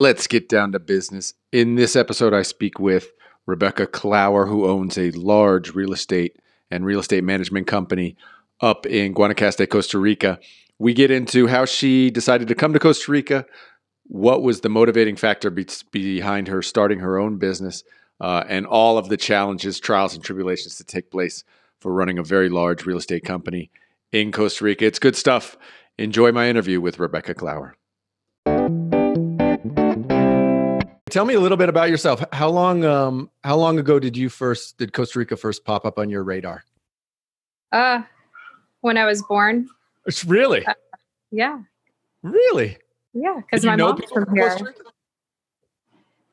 Let's get down to business. In this episode, I speak with Rebecca Clower, who owns a large real estate and real estate management company up in Guanacaste, Costa Rica. We get into how she decided to come to Costa Rica, what was the motivating factor be- behind her starting her own business, uh, and all of the challenges, trials, and tribulations to take place for running a very large real estate company in Costa Rica. It's good stuff. Enjoy my interview with Rebecca Clower. Tell me a little bit about yourself. How long um how long ago did you first did Costa Rica first pop up on your radar? Uh when I was born. It's really? Uh, yeah. Really? Yeah, because my mom's from, from here.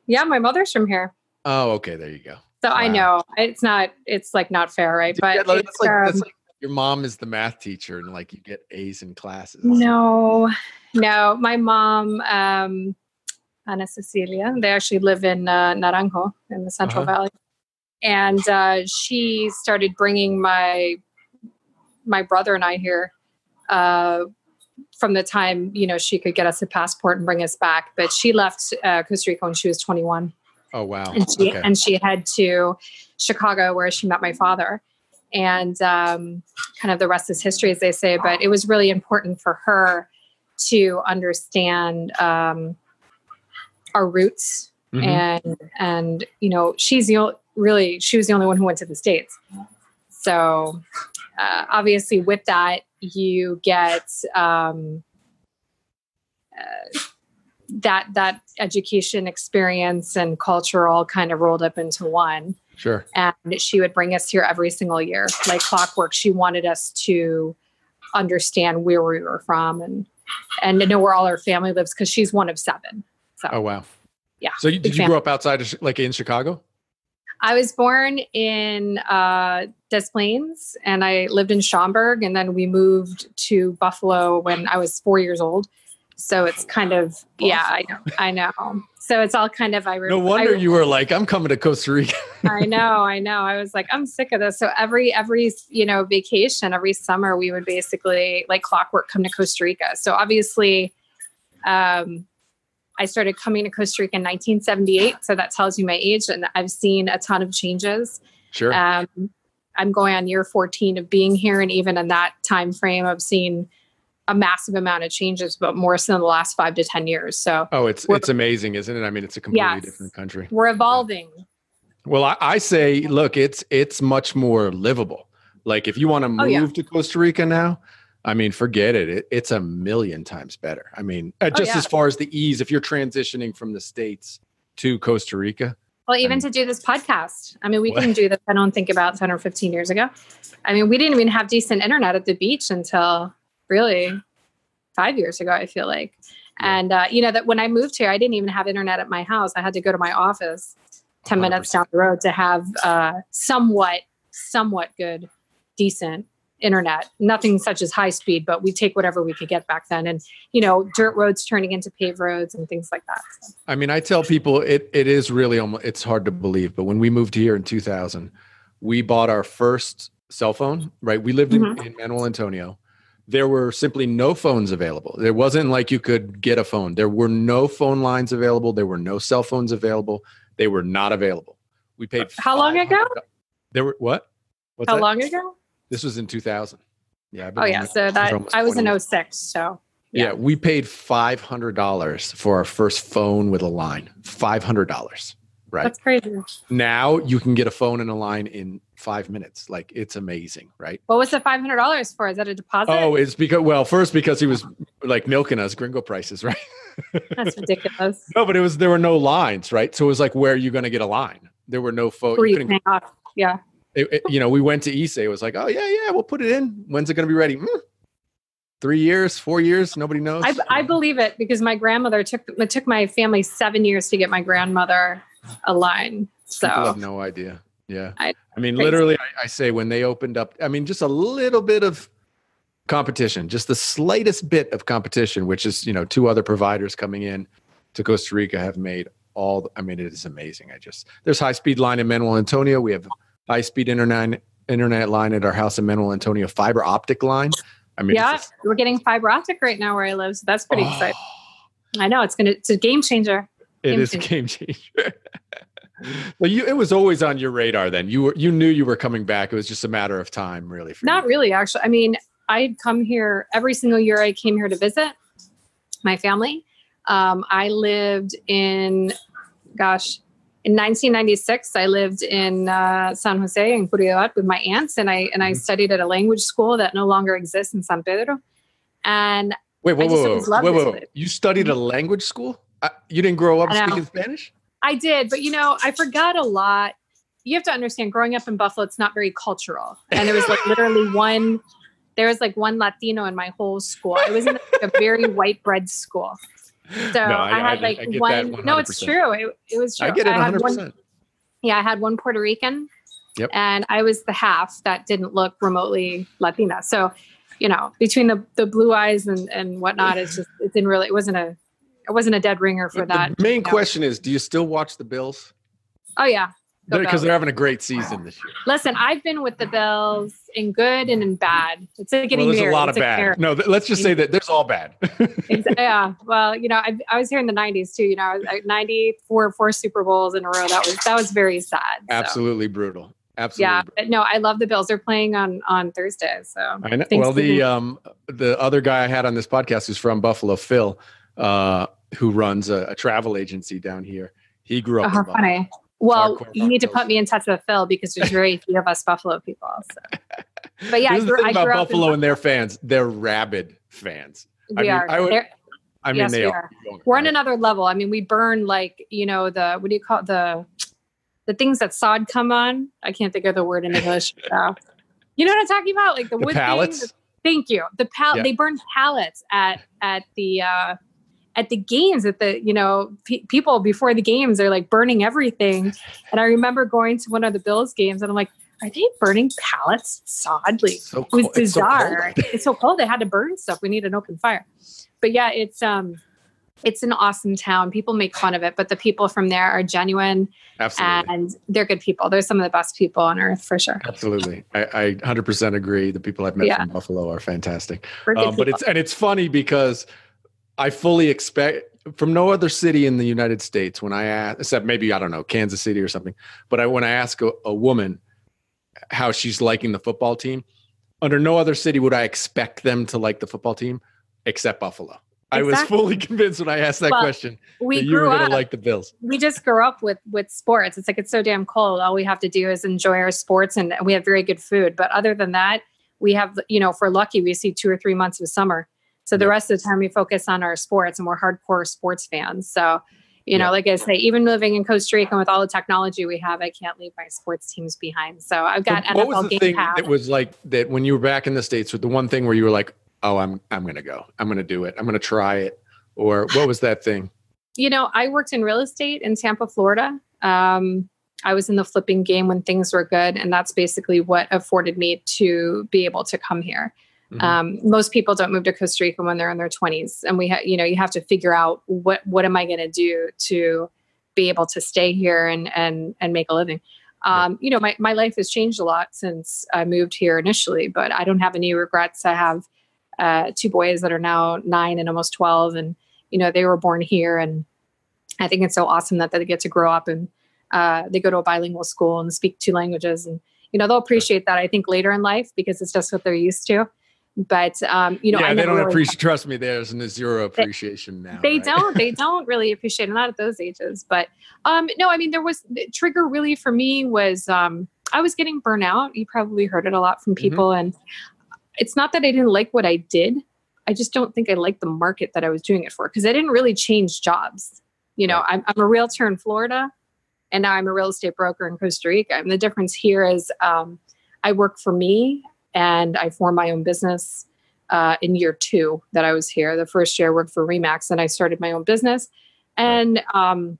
Yeah, my mother's from here. Oh, okay. There you go. So wow. I know it's not. It's like not fair, right? But yeah, that's, like, um, like your mom is the math teacher, and like you get A's in classes. No, no. My mom, um, Ana Cecilia. They actually live in uh, Naranjo in the Central uh-huh. Valley, and uh, she started bringing my my brother and I here uh, from the time you know she could get us a passport and bring us back. But she left uh, Costa Rica when she was 21. Oh wow! And she okay. and she head to Chicago where she met my father, and um, kind of the rest is history, as they say. But it was really important for her to understand um, our roots mm-hmm. and and you know she's the only, really she was the only one who went to the states. So uh, obviously with that you get um, uh, that that education experience and culture all kind of rolled up into one. Sure. And she would bring us here every single year. Like clockwork she wanted us to understand where we were from and and to know where all our family lives because she's one of seven so, oh wow, yeah. So you, did you grow up outside of like in Chicago? I was born in uh, Des Plaines, and I lived in Schaumburg, and then we moved to Buffalo when I was four years old. So it's kind of Buffalo. yeah, I know, I know. So it's all kind of I. no wonder I, you were like, I'm coming to Costa Rica. I know, I know. I was like, I'm sick of this. So every every you know vacation, every summer, we would basically like clockwork come to Costa Rica. So obviously, um, I started coming to Costa Rica in 1978. So that tells you my age. And I've seen a ton of changes. Sure. Um, I'm going on year 14 of being here. And even in that time frame, I've seen a massive amount of changes, but more so in the last five to 10 years. So, oh, it's, it's amazing, isn't it? I mean, it's a completely yes, different country. We're evolving. Well, I, I, say, look, it's, it's much more livable. Like if you want to move oh, yeah. to Costa Rica now, I mean, forget it. it. It's a million times better. I mean, uh, oh, just yeah. as far as the ease, if you're transitioning from the States to Costa Rica. Well, even to do this podcast. I mean, we what? didn't do this, I don't think, about 10 or 15 years ago. I mean, we didn't even have decent internet at the beach until really five years ago, I feel like. Yeah. And, uh, you know, that when I moved here, I didn't even have internet at my house. I had to go to my office 10 100%. minutes down the road to have uh, somewhat, somewhat good, decent internet nothing such as high speed but we take whatever we could get back then. And you know dirt roads turning into paved roads and things like that. So. i mean i tell people it, it is really almost it's hard to believe but when we moved here in 2000 we bought our first cell phone right? We lived mm-hmm. in, in manuel antonio. There were simply no phones available. There wasn't like you could get a phone. There were no phone lines available. There were no cell phones available. They were not available. We paid how long ago? there were what? What's how that? long ago this was in 2000. Yeah. Oh yeah. So that I was in 06. So yeah. yeah, we paid five hundred dollars for our first phone with a line. Five hundred dollars. Right. That's crazy. Now you can get a phone and a line in five minutes. Like it's amazing, right? What was the five hundred dollars for? Is that a deposit? Oh, it's because well, first because he was like milking us gringo prices, right? That's ridiculous. no, but it was there were no lines, right? So it was like, where are you going to get a line? There were no phone. phones. Yeah it, it, you know, we went to ICE. It was like, oh yeah, yeah, we'll put it in. When's it going to be ready? Mm. Three years, four years, nobody knows. I, I believe it because my grandmother took it took my family seven years to get my grandmother a line. So People have no idea. Yeah, I, I mean, crazy. literally, I, I say when they opened up, I mean, just a little bit of competition, just the slightest bit of competition, which is you know two other providers coming in to Costa Rica have made all. I mean, it is amazing. I just there's high speed line in Manuel Antonio. We have high speed internet internet line at our house in Manuel Antonio, fiber optic line. I mean, yeah, we're getting fiber optic right now where I live, so that's pretty oh. exciting. I know it's gonna it's a game changer. It Game is a changer. game changer. well, you it was always on your radar then. You were you knew you were coming back. It was just a matter of time, really. For Not you. really, actually. I mean, I'd come here every single year. I came here to visit my family. Um, I lived in, gosh, in 1996. I lived in uh, San Jose in Curiot with my aunts, and I and I Mhm. studied at a language school that no longer exists in San Pedro. And Wait, wait, I just wait, always loved wait, this wait. You studied a language school? Uh, you didn't grow up speaking Spanish? I did, but you know, I forgot a lot. You have to understand, growing up in Buffalo, it's not very cultural, and there was like literally one. There was like one Latino in my whole school. I was in like, a very white bread school. So No, I, had like I one. No, it's true. It, it was true. I get it 100%. one. Yeah, I had one Puerto Rican. Yep. And I was the half that didn't look remotely Latina. So, you know, between the the blue eyes and and whatnot, it's just it didn't really. It wasn't a. It wasn't a dead ringer for The that. main you know. question is do you still watch the Bills? Oh yeah. Because Bills. they're having a great season this year. Listen, I've been with the Bills in good and in bad. It's like getting Well, there's a lot It's of bad. No, th- let's just say that there's all bad. Yeah. Well, you know, I, I was here in the '90s too. You know, I was at 94, four Super Bowls in a row. That was that was very sad. so. Absolutely brutal. Absolutely. Yeah, but no, I love the Bills. They're playing on on Thursday, so I know. Well, the um the other guy I had on this podcast who's from Buffalo, Phil, uh, who runs a, a travel agency down here. He grew oh, up. how in Buffalo. Well, you need to put me in touch with Phil because there's very few of us Buffalo people. So. But yeah, I Here's the grew, thing I about Buffalo and their fans. They're rabid fans. I We mean, are. I would- They're- I mean, Yes, they we are. We're on another level. I mean, we burn like you know the what do you call it? the the things that sod come on? I can't think of the word in English. So, you know what I'm talking about? Like the, The wood pallets? thing. Thank you. The pal. Yeah. They burn pallets at at the uh, at the games. At the you know pe- people before the games are like burning everything. And I remember going to one of the Bills games, and I'm like, are they burning pallets? Sod like so it was cold- it's so cold bizarre. it's so cold. They had to burn stuff. We need an open fire. But yeah, it's um, it's an awesome town. People make fun of it, but the people from there are genuine Absolutely. and they're good people. They're some of the best people on earth for sure. Absolutely. I, I 100% agree. The people I've met Yeah. from Buffalo are fantastic. Um, but it's and it's funny because I fully expect from no other city in the United States when I ask, except maybe I don't know Kansas City or something. But I, when I ask a, a woman how she's liking the football team, under no other city would I expect them to like the football team except Buffalo. I was fully convinced when I asked that Well, question we that you were grew going up. to like the Bills. we just grew up with with sports. It's like it's so damn cold. All we have to do is enjoy our sports, and we have very good food. But other than that, we have you know, if we're lucky, we see two or three months of summer. So the rest of the time, we focus on our sports, and we're hardcore sports fans. So. You know, like I say, even living in Costa Rica and with all the technology we have, I can't leave my sports teams behind. So I've got what was NFL the Game thing Pass. that was like that when you were back in the states? With the one thing where you were like, "Oh, I'm I'm going to go. I'm going to do it. I'm going to try it," or what was that thing? you know, I worked in real estate in Tampa, Florida. Um, I was in the flipping game when things were good, and that's basically what afforded me to be able to come here. Mhm. Um, most people don't move to Costa Rica when they're in their 20s, and we, ha- you know, you have to figure out what what am I going to do to be able to stay here and and and make a living. Um, You know, my my life has changed a lot since I moved here initially, but I don't have any regrets. I have uh, two boys that are now nine and almost 12, and you know they were born here and i think it's so awesome that they get to grow up and uh, they go to a bilingual school and speak two languages and you know they'll appreciate that i think later in life because it's just what they're used to but um, you know yeah, I they don't really- appreciate. Trust me, there's a zero appreciation now. they right? don't they don't really appreciate it not at those ages but um no i mean there was the trigger really for me was um i was getting burnout you probably heard it a lot from Mhm. people and it's not that i didn't like what i did i just don't think i liked the market that i was doing it for because i didn't really change jobs you know Right. I'm, I'm a realtor in florida and now i'm a real estate broker in costa rica and the difference here is um, i work for me and i formed my own business uh, in year two that I was here. The first year I worked for Remax and I started my own business and um,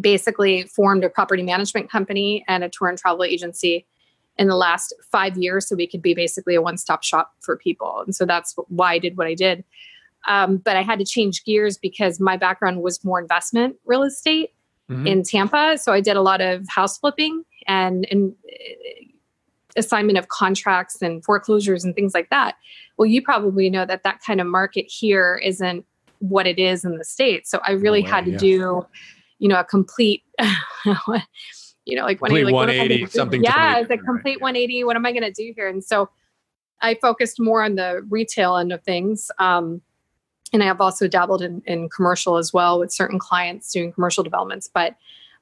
basically formed a property management company and a tour and travel agency in the last five years so we could be basically a one-stop shop for people. And so that's why I did what I did. Um, but I had to change gears because my background was more investment real estate Mhm. in Tampa. So I did a lot of house flipping and, and assignment of contracts and foreclosures and things like that. Well, you probably know that that kind of market here isn't what it is in the States. So I really way, had to yeah. do you know, a complete, you know, like Complete like, what am I 180, gonna do? something Yeah, it's a different, right? complete 180. What am I going to do here? And so I focused more on the retail end of things. Um, and I have also dabbled in, in commercial as well with certain clients doing commercial developments. But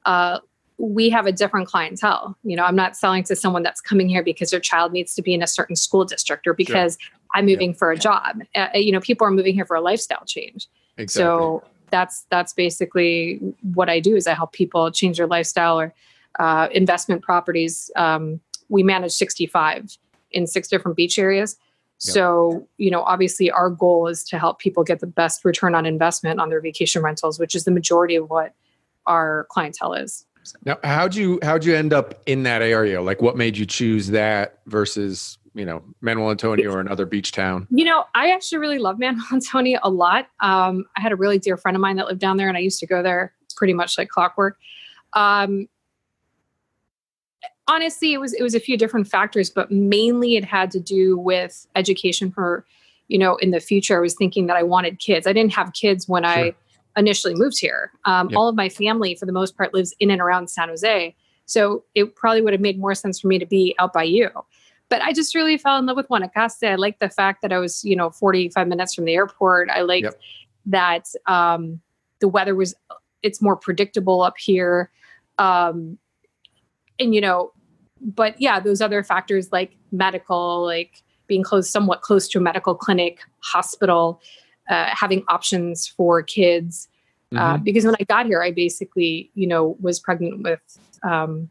uh, we have a different clientele. You know, I'm not selling to someone that's coming here because their child needs to be in a certain school district or because I'm moving for a job. Uh, you know, people are moving here for a lifestyle change. Exactly. So that's that's basically what I do is I help people change their lifestyle or uh, investment properties. Um, we manage 65 in six different beach areas. Yep. So, you know, obviously our goal is to help people get the best return on investment on their vacation rentals, which is the majority of what our clientele is. Now, how'd you how'd you end up in that area? Like, what made you choose that versus you know Manuel Antonio or another beach town? You know, I actually really love Manuel Antonio a lot. Um, I had a really dear friend of mine that lived down there, and I used to go there pretty much like clockwork. Um, honestly, it was it was a few different factors, but mainly it had to do with education for, you know, in the future. I was thinking that I wanted kids. I didn't have kids when I Sure. Initially moved here. Um, Yep. All of my family, for the most part, lives in and around San Jose. So it probably would have made more sense for me to be out by you. But I just really fell in love with Guanacaste. I liked the fact that I was, you know, 45 minutes from the airport. I liked Yep. that um, the weather was, it's more predictable up here. Um, and, you know, but yeah, those other factors like medical, like being close, somewhat close to a medical clinic, hospital, uh, having options for kids. Uh, Mhm. because when I got here, I basically, you know, was pregnant with um,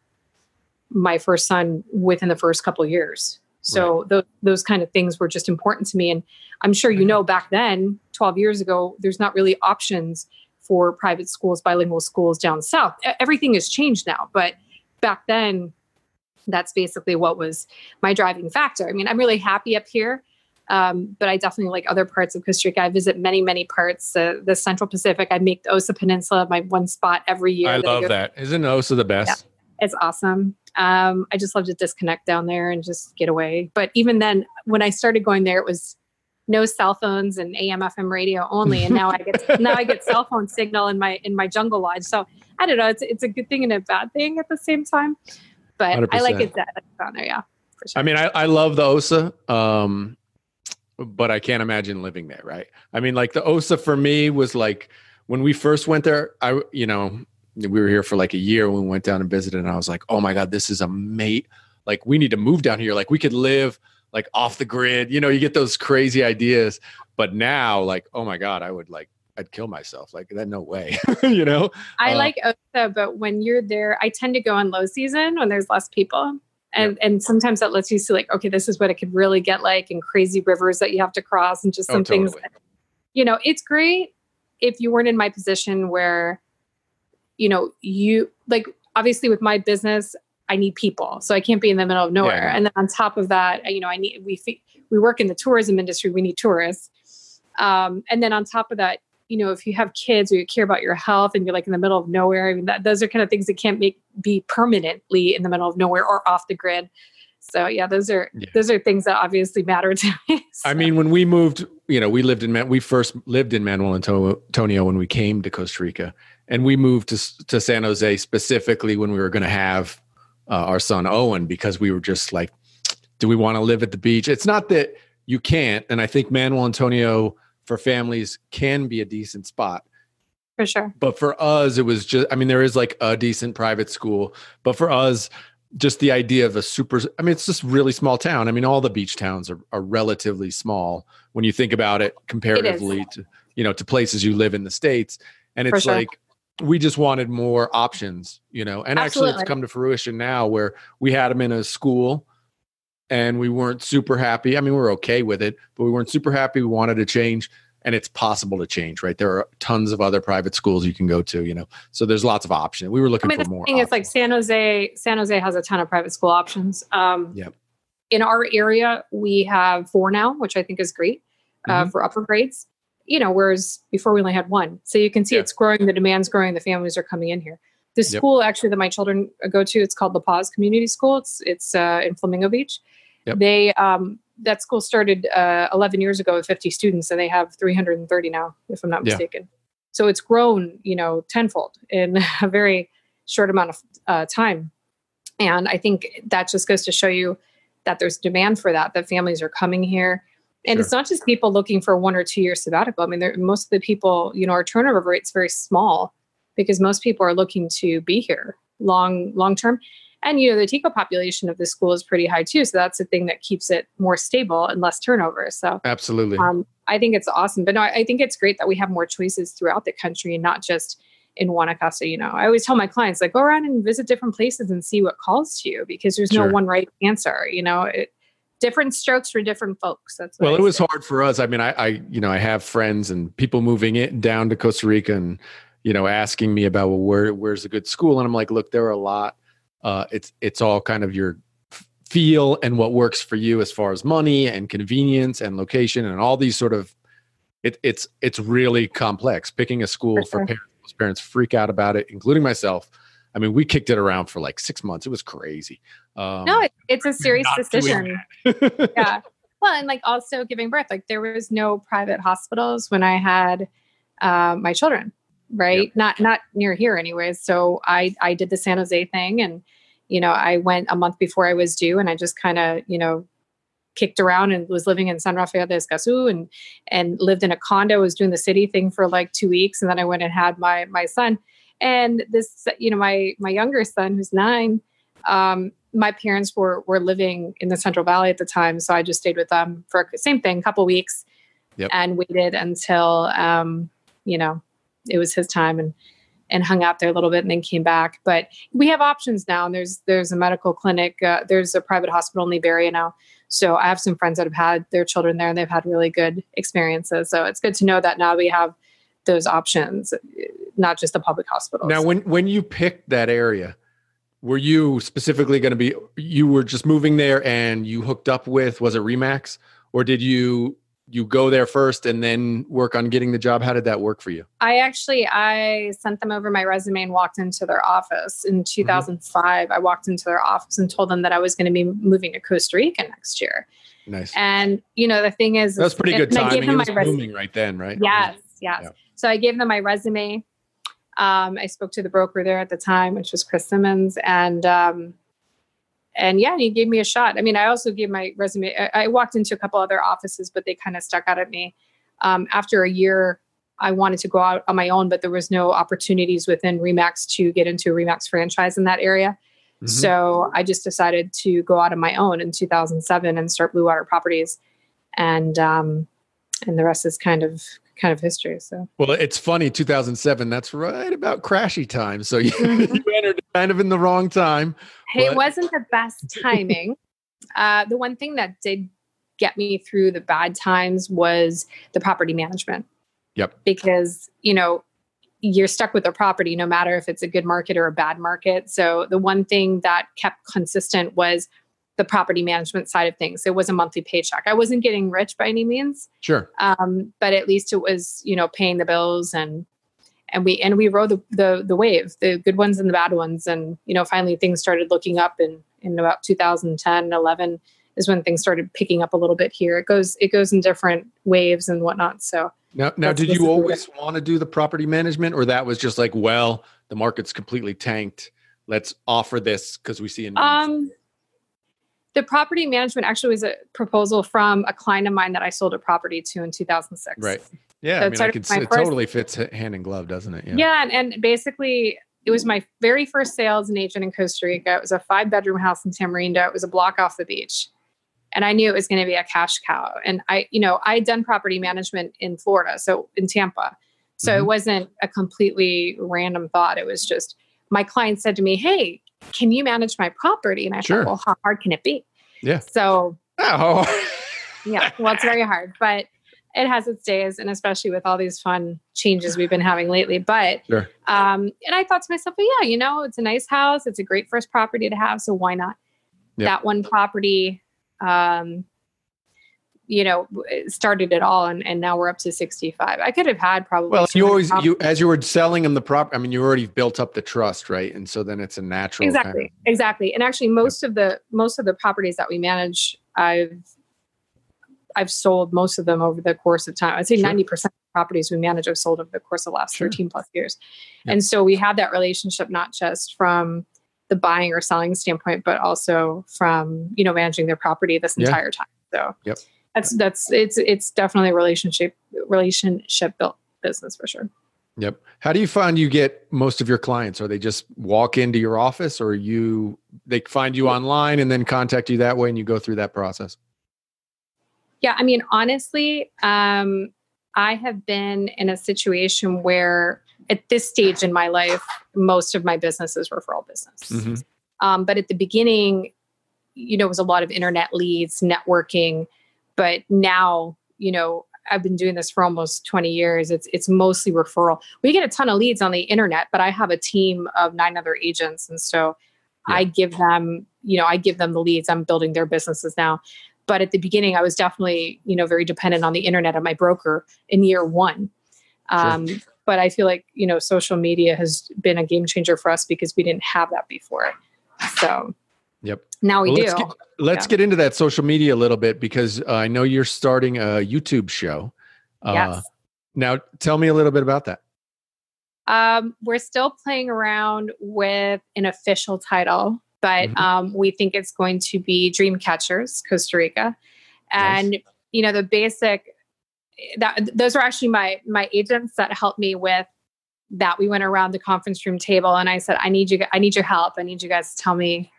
my first son within the first couple of years. So tho- those kind of things were just important to me. And I'm sure you know back then, 12 years ago, there's not really options for private schools, bilingual schools down south. Everything has changed now, but back then, that's basically what was my driving factor. I mean, I'm really happy up here. Um, but I definitely like other parts of Costa Rica. I visit many, many parts. Uh, the Central Pacific. I make the Osa Peninsula my one spot every year. I that love go- that. Isn't Osa the best? It's awesome. Um, I just love to disconnect down there and just get away. But even then, when I started going there, it was no cell phones and AM FM radio only. And now I get now I get cell phone signal in my in my jungle lodge. So I don't know. It's it's a good thing and a bad thing at the same time. But I like it that down there. Yeah, for sure. I mean, I, I love the Osa, um, but I can't imagine living there, right? I mean, like the Osa for me was like when we first went there, I, you know, we were here for like a year when we went down and visited, and I was like, oh my God, this is a mate. Like, we need to move down here. Like, we could live like off the grid. You know, you get those crazy ideas. But now, like, oh my God, I would like, I'd kill myself. Like, that, no way, you know? I Uh, like Osa, but when you're there, I tend to go in low season when there's less people. And and sometimes that lets you see like, okay, this is what it could really get like and crazy rivers that you have to cross and just Oh, some things that, you know, it's great if you weren't in my position where, you know, you like obviously with my business, I need people. So I can't be in the middle of nowhere. Yeah. And then on top of that, you know, I need we we work in the tourism industry, we need tourists. Um, and then on top of that, you know, if you have kids or you care about your health and you're like in the middle of nowhere, I mean, that, those are kind of things that can't make be permanently in the middle of nowhere or off the grid. So yeah, those are Yeah. those are things that obviously matter to me. I mean, when we moved, you know, we lived in Man- we first lived in Manuel Antonio when we came to Costa Rica, and we moved to to San Jose specifically when we were going to have uh, our son Owen because we were just like, do we want to live at the beach? It's not that you can't, and I think Manuel Antonio for families can be a decent spot, for sure. but for us, it was just, I mean, there is like a decent private school, but for us, just the idea of a super, I mean, it's just really small town. I mean, all the beach towns are, are relatively small when you think about it comparatively to, you know, to places you live in the States. And it's sure. like, we just wanted more options, you know, and actually it's come to fruition now where we had them in a school and we weren't super happy. I mean, we're okay with it, but we weren't super happy. We wanted to change and it's possible to change, right? There are tons of other private schools you can go to, you know. So there's lots of options. We were looking I mean, for the more. thing is, like. San Jose, San Jose has a ton of private school options. Um, Yep. In our area, we have four now, which I think is great uh, Mhm. for upper grades. You know, whereas before we only had one. So you can see Yeah. it's growing. The demand's growing. The families are coming in here. The Yep. school actually that my children go to, it's called La Paz Community School. It's it's uh, in Flamingo Beach. Yep. They um, that school started uh, 11 years ago with 50 students, and they have 330 now, if I'm not Yeah. mistaken. So it's grown, you know, tenfold in a very short amount of uh, time. And I think that just goes to show you that there's demand for that, that families are coming here. And sure. it's not just people looking for one or two year sabbatical. I mean, most of the people, you know, our turnover rate's very small because most people are looking to be here long, long term. And you know, the TICO population of the school is pretty high too. So that's the thing that keeps it more stable and less turnover. So absolutely. Um, I think it's awesome. But no, I think it's great that we have more choices throughout the country and not just in Guanacaste. You know, I always tell my clients like go around and visit different places and see what calls to you because there's sure. no one right answer. You know, it, different strokes for different folks. That's well, I it was hard for us. I mean, I, I, you know, I have friends and people moving it down to Costa Rica and you know asking me about well, where where's a good school, and I'm like, look, there are a lot. Uh, it's it's all kind of your feel and what works for you as far as money and convenience and location and all these sort of it, it's it's really complex. Picking a school for, sure. parents most parents freak out about it including myself. I mean we kicked it around for like six months. It was crazy. Um, no it, it's a serious decision. yeah. Well and like also giving birth like there was no private hospitals when i had uh, my children right yep. not not near here anyways so i i did the san jose thing and you know, I went a month before I was due and I just kind of, you know, kicked around and was living in San Rafael de Escazú and and lived in a condo, was doing the city thing for like two weeks. And then I went and had my my son. And this, you know, my my younger son who's nine, um, my parents were were living in the Central Valley at the time. So I just stayed with them for the same thing, couple weeks yep. and waited until um, you know, it was his time and and hung out there a little bit and then came back. But we have options now, and there's there's a medical clinic, uh, there's a private hospital in Liberia now. So I have some friends that have had their children there, and they've had really good experiences. So it's good to know that now we have those options, not just the public hospitals. Now, when when you picked that area, were you specifically going to be? You were just moving there, and you hooked up with was it Remax, or did you you go there first and then work on getting the job. How did that work for you? I actually i sent them over my resume and walked into their office. In 2005 mm-hmm. i walked into their office and told them that i was going to be moving to costa rica next year. Nice. And you know the thing is that's pretty good timing. I gave them my resume right then right? Yes yes. Yeah. so i gave them my resume. Um, i spoke to the broker there at the time which was chris simmons and um, and yeah, he gave me a shot. I mean, I also gave my resume. I, I walked into a couple other offices, but they kind of stuck out at me. Um, after a year, I wanted to go out on my own, but there was no opportunities within Remax to get into a Remax franchise in that area. Mm-hmm. So I just decided to go out on my own in 2007 and start Blue Water Properties, and um, and the rest is kind of kind of history. So well, it's funny. 2007. That's right about crashy time. So you, mm-hmm. you entered kind of in the wrong time. It wasn't the best timing. uh, the one thing that did get me through the bad times was the property management. Yep. Because you know you're stuck with a property no matter if it's a good market or a bad market. So the one thing that kept consistent was the property management side of things. It was a monthly paycheck. I wasn't getting rich by any means. Sure. Um, but at least it was, you know, paying the bills and and we and we rode the, the the wave, the good ones and the bad ones. And, you know, finally things started looking up in in about 2010, 11 is when things started picking up a little bit here. It goes it goes in different waves and whatnot. So now, now did you always want to do the property management or that was just like, well, the market's completely tanked. Let's offer this because we see a. Um, the property management actually was a proposal from a client of mine that I sold a property to in 2006. Right. Yeah. So I mean, I could, it first, totally fits hand in glove, doesn't it? Yeah. yeah and, and basically, it was my very first sales agent in Costa Rica. It was a five bedroom house in Tamarindo. It was a block off the beach. And I knew it was going to be a cash cow. And I, you know, I had done property management in Florida, so in Tampa. So mm-hmm. it wasn't a completely random thought. It was just my client said to me, Hey, can you manage my property? And I sure. thought, well, how hard can it be? Yeah. So, oh. yeah, well, it's very hard, but it has its days, and especially with all these fun changes we've been having lately. But, sure. um, and I thought to myself, well, yeah, you know, it's a nice house. It's a great first property to have. So why not? Yep. That one property, um, you know started it all and, and now we're up to 65 i could have had probably well you always you as you were selling them the prop i mean you already built up the trust right and so then it's a natural exactly kind of, exactly and actually most of the most of the properties that we manage i've i've sold most of them over the course of time i'd say sure. 90% of properties we manage have sold over the course of the last Sure. 13 plus years. Yeah. And so we have that relationship not just from the buying or selling standpoint, but also from, you know, managing their property this Yeah. entire time. So Yep. that's that's it's it's definitely a relationship relationship built business for sure. Yep. How do you find you get most of your clients? Are they just walk into your office or you they find you online and then contact you that way and you go through that process? Yeah, I mean, honestly, um, I have been in a situation where at this stage in my life, most of my business is referral business. Mhm. Um, but at the beginning, you know, it was a lot of internet leads, networking. But now, you know, I've been doing this for almost 20 years. It's it's mostly referral. We get a ton of leads on the internet, but I have a team of nine other agents. And so Yeah. I give them, you know, I give them the leads. I'm building their businesses now. But at the beginning, I was definitely, you know, very dependent on the internet and my broker in year one. Um, But I feel like, you know, social media has been a game changer for us because we didn't have that before. So Yep. now we Well, do. let's get, let's Yeah. get into that social media a little bit because uh, I know you're starting a YouTube show. Uh, yes. Now, tell me a little bit about that. Um, we're still playing around with an official title, but Mhm. um, we think it's going to be Dream Catchers, Costa Rica. And you know, the basic that those are actually my my agents that helped me with that. We went around the conference room table and I said, I need you I need your help. I need you guys to tell me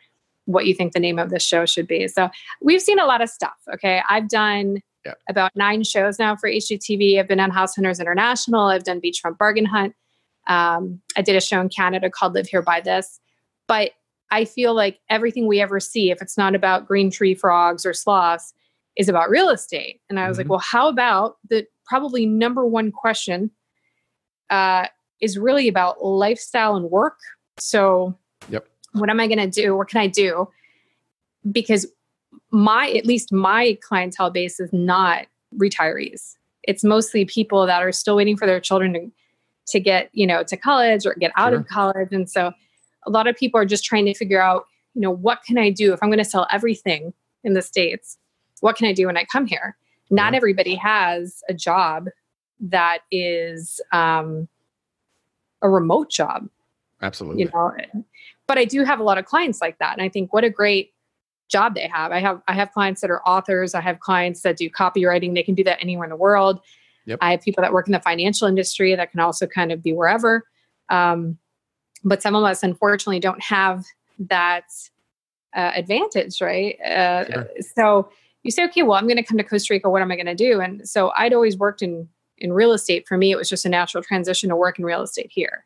what you think the name of this show should be. So we've seen a lot of stuff. Okay. I've done Yeah. about nine shows now for HGTV. I've been on House Hunters International. I've done Beachfront Bargain Hunt. Um, I did a show in Canada called Live Here Buy This. But I feel like everything we ever see, if it's not about green tree frogs or sloths, is about real estate. And I was Mhm. like, well, how about the probably number one question uh, is really about lifestyle and work. So, Yep. what am I going to do? What can I do? Because my, at least my clientele base is not retirees. It's mostly people that are still waiting for their children to, to get, you know, to college or get out Sure. of college. And so a lot of people are just trying to figure out, you know, what can I do if I'm going to sell everything in the States? What can I do when I come here? Not Yeah. everybody has a job that is um, a remote job Absolutely. you know but i do have a lot of clients like that and i think what a great job they have i have i have clients that are authors i have clients that do copywriting they can do that anywhere in the world Yep. i have people that work in the financial industry that can also kind of be wherever um, but some of us unfortunately don't have that uh, advantage right uh, Sure. so you say okay well i'm going to come to costa rica what am i going to do and so i'd always worked in in real estate for me it was just a natural transition to work in real estate here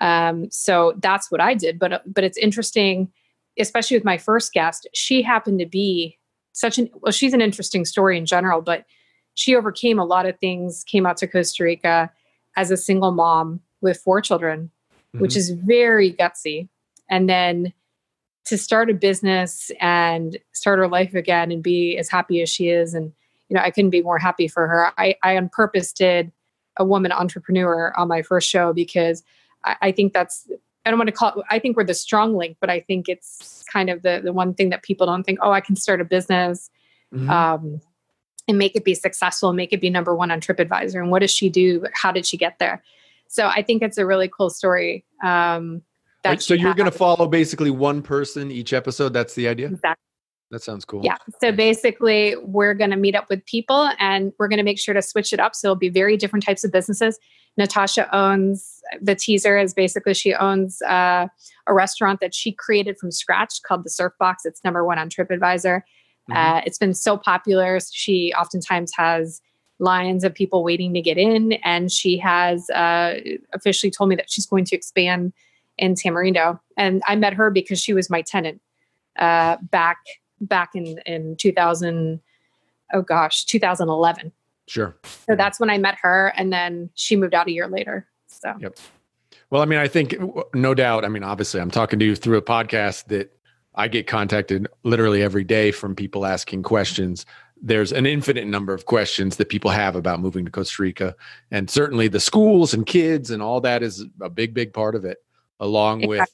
um, so that's what I did. But but it's interesting, especially with my first guest. She happened to be such an well. She's an interesting story in general, but she overcame a lot of things. Came out to Costa Rica as a single mom with four children, which Mhm. is very gutsy. And then to start a business and start her life again and be as happy as she is, and you know, I couldn't be more happy for her. I, I on purpose did a woman entrepreneur on my first show because I, I think that's I don't want to call it I think we're the strong link, but I think it's kind of the the one thing that people don't think, oh, I can start a business Mhm. um, and make it be successful, make it be number one on TripAdvisor. And what does she do? How did she get there? So I think it's a really cool story. Um, Right, so you're going to follow basically one person each episode. That's the idea. Exactly. That sounds cool. Yeah. So basically, we're going to meet up with people and we're going to make sure to switch it up. So it'll be very different types of businesses. Natasha owns the teaser is basically she owns uh, a restaurant that she created from scratch called the Surf Box. It's number one on TripAdvisor. Mhm. Uh, it's been so popular. She oftentimes has lines of people waiting to get in, and she has uh, officially told me that she's going to expand in Tamarindo. And I met her because she was my tenant uh, back back in in 2000. Oh gosh, 2011. Sure. So that's when I met her, and then she moved out a year later. So Yep. Well, I mean, I think no doubt. I mean, obviously, I'm talking to you through a podcast that I get contacted literally every day from people asking questions. There's an infinite number of questions that people have about moving to Costa Rica. And certainly the schools and kids and all that is a big, big part of it, along with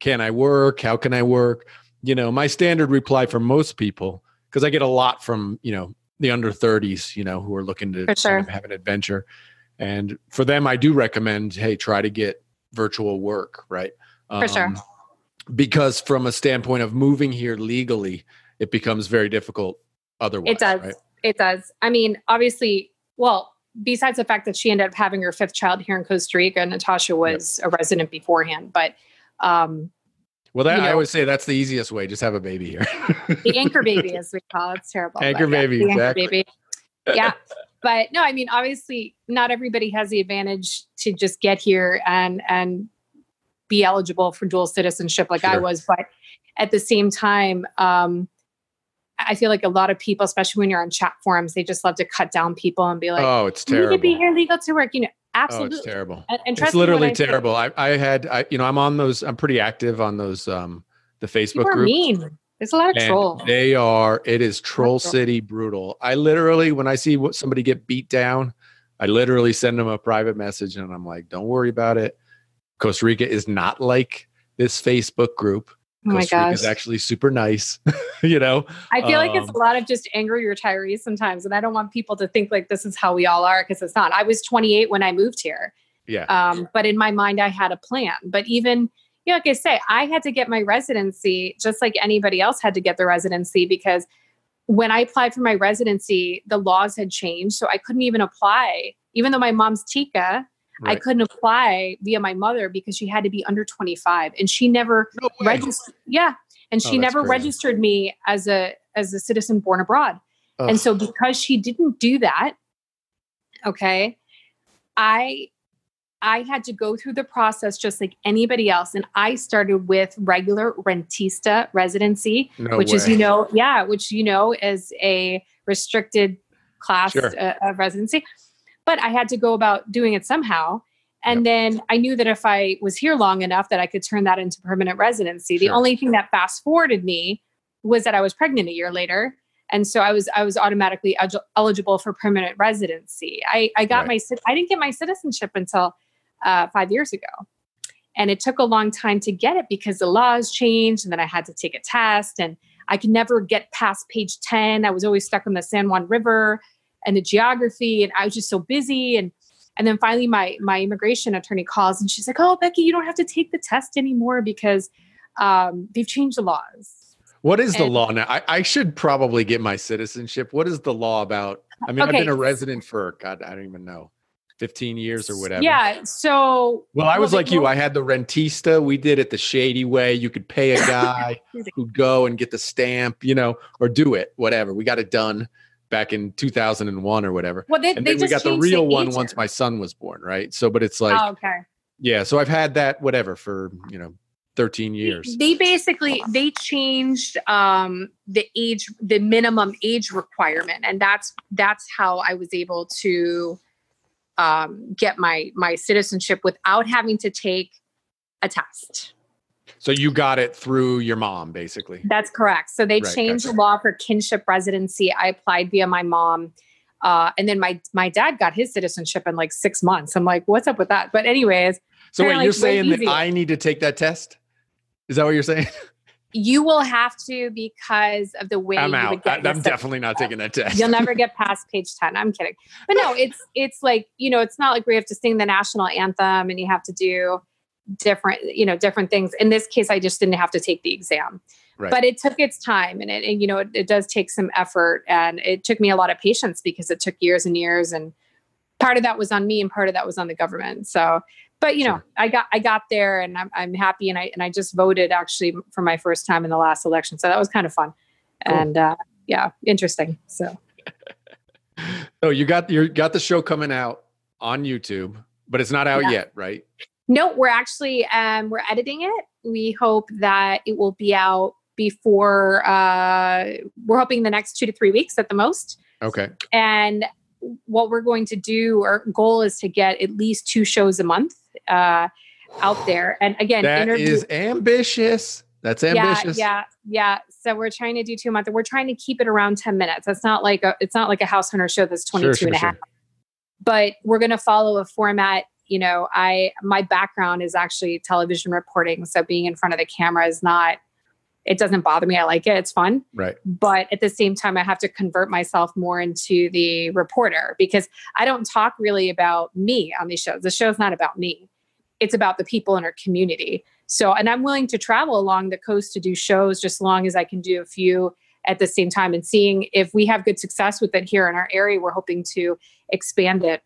can I work? How can I work? You know, my standard reply for most people, because I get a lot from, you know, the under 30s, you know, who are looking to sure. have an adventure. And for them, I do recommend, hey, try to get virtual work, right? Um, For sure. Because from a standpoint of moving here legally, it becomes very difficult otherwise. It does. Right? It does. I mean, obviously, well, besides the fact that she ended up having her fifth child here in Costa Rica, Natasha was a resident beforehand, but um, Well, that You I know- always say that's the easiest way. Just have a baby here. the anchor baby, as we call it, it's terrible. Anchor yeah, baby, the anchor baby. Yeah. But no, I mean, obviously, not everybody has the advantage to just get here and and be eligible for dual citizenship like I was. But at the same time, um, I feel like a lot of people, especially when you're on chat forums, they just love to cut down people and be like, oh, it's terrible. "You need to be here legal to work." You know, Oh, absolutely. it's terrible. and, and It's literally I terrible. I, I had, I, you know, I'm on those. I'm pretty active on those, um, the Facebook group. mean. There's a lot of troll. They are. It is troll troll. city brutal. I literally, when I see what somebody get beat down, I literally send them a private message, and I'm like, "Don't worry about it. Costa Rica is not like this Facebook group. Oh my Costa gosh. is actually super nice. you know, I feel like it's Um, a lot of just angry retirees sometimes. And I don't want people to think like this is how we all are because it's not. I was 28 when I moved here. yeah, Um, but in my mind, I had a plan. But even, you know, like I say, I had to get my residency just like anybody else had to get the residency because when I applied for my residency, the laws had changed. So I couldn't even apply, even though my mom's Tica, I couldn't apply via my mother because she had to be under 25 and she never No registered. Yeah. And Oh, she that's never crazy. registered me as a, as a citizen born abroad. Ugh. And so because she didn't do that, okay, I I had to go through the process just like anybody else. And I started with regular rentista residency, No which is, you know, yeah, which you know is a restricted class Sure. uh, of residency. But I had to go about doing it somehow. And then I knew that if I was here long enough that I could turn that into permanent residency. The Sure. only thing that fast forwarded me was that I was pregnant a year later. And so I was I was automatically elig- eligible for permanent residency. I, I got Right. my I didn't get my citizenship until uh, five years ago, and it took a long time to get it because the laws changed, and then I had to take a test, and I could never get past page ten. I was always stuck on the San Juan River and the geography, and I was just so busy. And and then finally, my my immigration attorney calls, and she's like, "Oh, Becky, you don't have to take the test anymore because um, they've changed the laws." What is the law now? I, I should probably get my citizenship. What is the law about? I mean, I've been a resident for God, I don't even know, fifteen years or whatever. Yeah. So Well, I was the like you. I had the rentista. We did it the shady way. You could pay a guy who'd go and get the stamp, you know, or do it, whatever. We got it done back in 2001 or whatever. well, they, And they then we just got the real one once my son was born, right? So, but it's like, oh, okay. yeah. So I've had that, whatever, for, you know, 13 years. They basically they changed um, the age, the minimum age requirement, and that's that's how I was able to um, get my my citizenship without having to take a test. So you got it through your mom, basically. That's correct. So they Right, changed gotcha. the law for kinship residency. I applied via my mom. Uh, and then my my dad got his citizenship in like six months. I'm like, what's up with that? But anyways, So wait, you're saying that easier. I need to take that test? Is that what you're saying? you will have to because of the way I'm you out. your I'm definitely not taking that test. You'll never get past page 10. I'm kidding. But no, it's it's like, you know, it's not like we have to sing the national anthem and you have to do different, you know, different things. In this case, I just didn't have to take the exam. Right. But it took its time and it and, you know, it, it does take some effort and it took me a lot of patience because it took years and years and part of that was on me and part of that was on the government. So but you know, Sure. I got I got there and I'm I'm happy and I and I just voted actually for my first time in the last election. So that was kind of fun. Cool. And uh yeah, interesting. So So you got you got the show coming out on YouTube, but it's not out Yeah. yet, right? No, we're actually um, we're editing it. We hope that it will be out before. Uh, we're hoping the next two to three weeks at the most. Okay. And what we're going to do, our goal is to get at least two shows a month uh, out there. And again, That interview- is ambitious. That's ambitious. Yeah, yeah, yeah. So we're trying to do two a month, and we're trying to keep it around ten minutes. It's not like a it's not like a house hunter show that's 22 Sure, and a half. sure. But we're going to follow a format. You know, I my background is actually television reporting, so being in front of the camera is not it doesn't bother me. I like it. It's fun. Right. But at the same time, I have to convert myself more into the reporter because I don't talk really about me on these shows. The show's not about me, it's about the people in our community. So, and I'm willing to travel along the coast to do shows just as long as I can do a few at the same time and seeing if we have good success with it here in our area. We're hoping to expand it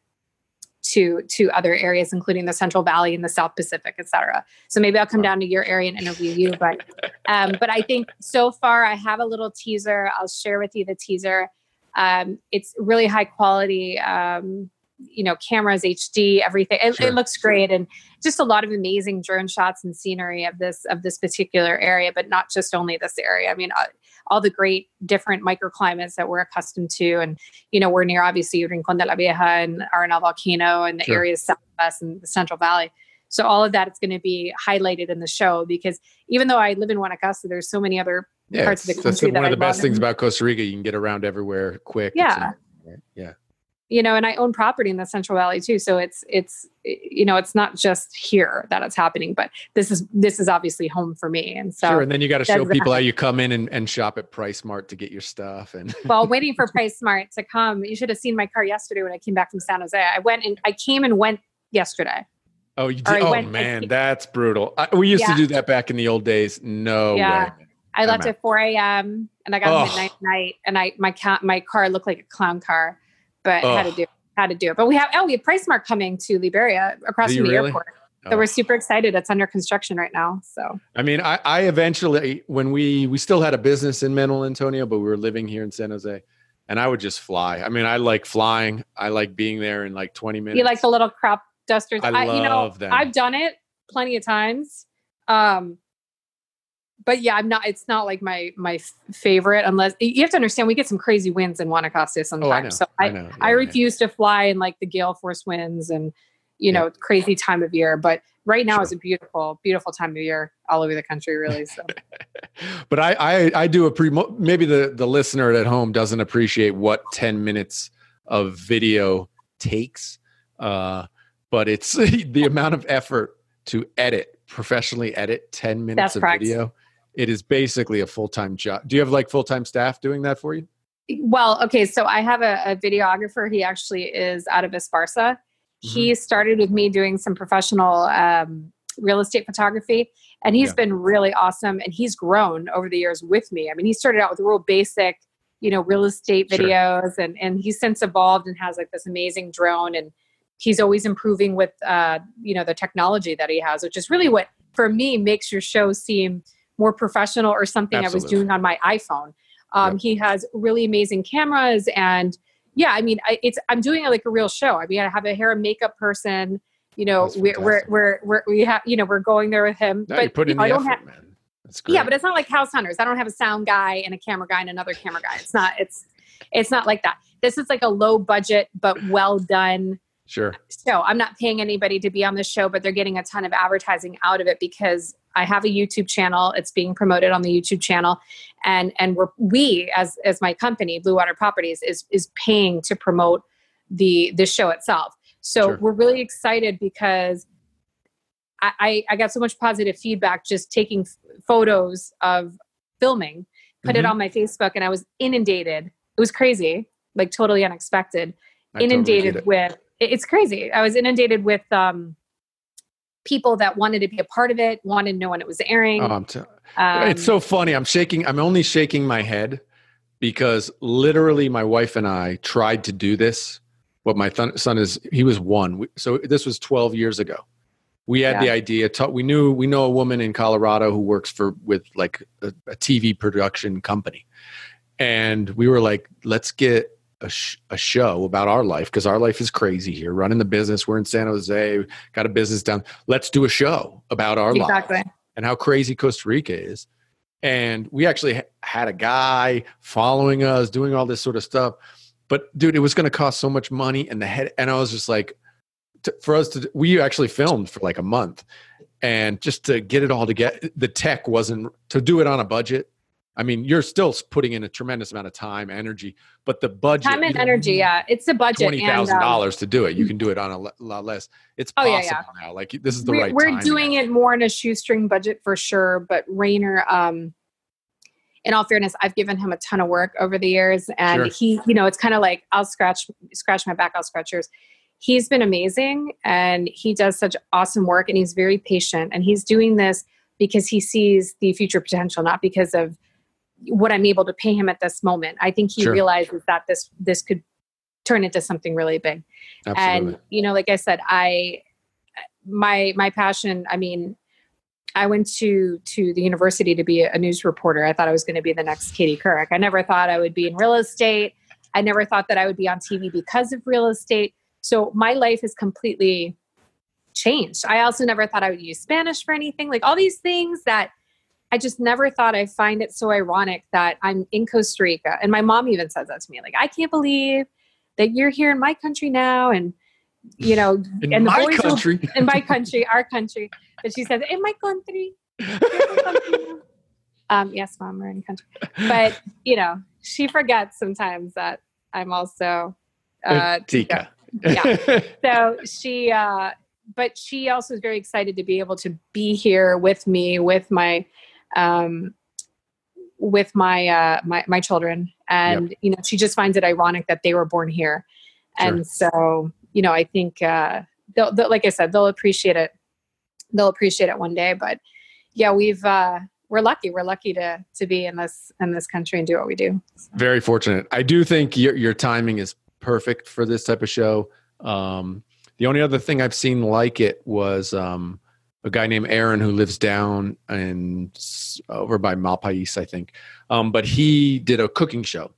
to to other areas including the central valley and the south pacific et cetera. So maybe i'll come down to your area and interview you but um, but i think so far i have a little teaser. I'll share with you the teaser. Um, it's really high quality um, you know cameras hd everything. It, sure. it, looks great and just a lot of amazing drone shots and scenery of this of this particular area but not just only this area. I mean uh, all the great different microclimates that we're accustomed to. And you know we're near obviously rincon de la vieja and arenal volcano and the sure. areas us and the central valley. So all of that is going to be highlighted in the show because even though i live in guanacaste there's so many other yeah, parts of the country that's that one of the best things about costa rica. You can get around everywhere quick. Yeah. yeah you know and i own property in the central valley too so it's it's you know it's not just here that it's happening but this is this is obviously home for me and so sure and then you got to show people how you come in and, and shop at PriceSmart to get your stuff and well waiting for PriceSmart to come you should have seen my car yesterday when i came back from san jose i went and i came and went yesterday oh you did? oh man that's brutal I, we used yeah. to do that back in the old days no yeah. way I left at 4 a.m. and I got oh. midnight night and I my cat my car looked like a clown car but how to do how to do it. But we have oh, we have PriceSmart coming to Liberia across from the really? airport. So oh. we're super excited. It's under construction right now. So I mean, I, I eventually when we we still had a business in Manuel Antonio, but we were living here in San Jose. And I would just fly. I mean, I like flying. I like being there in like 20 minutes. You like the little crop dusters. I, I love you know, them. I've done it plenty of times. Um, but yeah, I'm not. It's not like my my favorite unless you have to understand we get some crazy winds in Guanacaste sometimes. Oh, I know. so I I, yeah, I refuse yeah. to fly in like the gale force winds and you know yeah. crazy time of year. But right now sure. is a beautiful beautiful time of year all over the country, really. So, but I I, I do a pre maybe the the listener at home doesn't appreciate what ten minutes of video takes, uh, but it's the amount of effort to edit professionally edit 10 minutes That's of correct. video it is basically a full-time job do you have like full-time staff doing that for you well okay so i have a, a videographer he actually is out of esparza mm-hmm. he started with me doing some professional um, real estate photography and he's yeah. been really awesome and he's grown over the years with me i mean he started out with real basic you know real estate videos sure. and and he's since evolved and has like this amazing drone and he's always improving with uh you know the technology that he has which is really what for me makes your show seem more professional or something Absolutely. I was doing on my iPhone. Um, yep. He has really amazing cameras, and yeah, I mean, I, it's I'm doing like a real show. I mean, I have a hair and makeup person. You know, we're, we're, we're we're we have you know we're going there with him. No, but you the I don't effort, have, man. Yeah, but it's not like House Hunters. I don't have a sound guy and a camera guy and another camera guy. It's not. It's it's not like that. This is like a low budget but well done Sure. So I'm not paying anybody to be on the show, but they're getting a ton of advertising out of it because I have a YouTube channel. It's being promoted on the YouTube channel, and and we're we as as my company, Blue Water Properties, is is paying to promote the the show itself. So sure. we're really excited because I, I, I got so much positive feedback just taking f- photos of filming, put mm-hmm. it on my Facebook, and I was inundated. It was crazy, like totally unexpected. I inundated totally with it's crazy. I was inundated with um, people that wanted to be a part of it, wanted to know when it was airing. Oh, t- um, it's so funny. I'm shaking. I'm only shaking my head because literally my wife and I tried to do this. What my th- son is, he was one. So this was 12 years ago. We had yeah. the idea. T- we knew we know a woman in Colorado who works for with like a, a TV production company, and we were like, let's get a, sh- a show about our life because our life is crazy here. Running the business, we're in San Jose, got a business down. Let's do a show about our exactly. life and how crazy Costa Rica is. And we actually ha- had a guy following us, doing all this sort of stuff. But dude, it was going to cost so much money, and the head. And I was just like, to, for us to, we actually filmed for like a month, and just to get it all together, the tech wasn't to do it on a budget I mean, you're still putting in a tremendous amount of time, energy, but the budget time and energy, yeah, it's a budget. Twenty thousand um, dollars to do it. You can do it on a lot less. It's possible oh, yeah, yeah. now. Like this is the we're, right. We're doing it more in a shoestring budget for sure. But Rainer, um, in all fairness, I've given him a ton of work over the years, and Sure. he, you know, it's kind of like I'll scratch scratch my back, I'll scratch yours. He's been amazing, and he does such awesome work, and he's very patient, and he's doing this because he sees the future potential, not because of what I'm able to pay him at this moment. I think he Sure. realizes that this this could turn into something really big. Absolutely. and you know like i said i my my passion i mean i went to to the university to be a news reporter. I thought i was going to be the next katie couric. I never thought i would be in real estate. I never thought that i would be on tv because of real estate. So my life has completely changed. I also never thought i would use spanish for anything. Like all these things that i just never thought i find it so ironic that i'm in costa rica and my mom even says that to me like i can't believe that you're here in my country now and you know in and the my boys will- country. in my country our country but she says in my country um yes mom we're in country but you know she forgets sometimes that i'm also uh Tica. yeah. so she uh but she also is very excited to be able to be here with me with my um with my uh my my children. And you know she just finds it ironic that they were born here. And so you know i think uh they'll, they'll like i said they'll appreciate it. They'll appreciate it one day. But yeah we've uh we're lucky. We're lucky to to be in this in this country and do what we do. Very fortunate. I do think your your timing is perfect for this type of show. Um, the only other thing I've seen like it was um, a guy named Aaron who lives down and over by Malpais, I think. Um, but he did a cooking show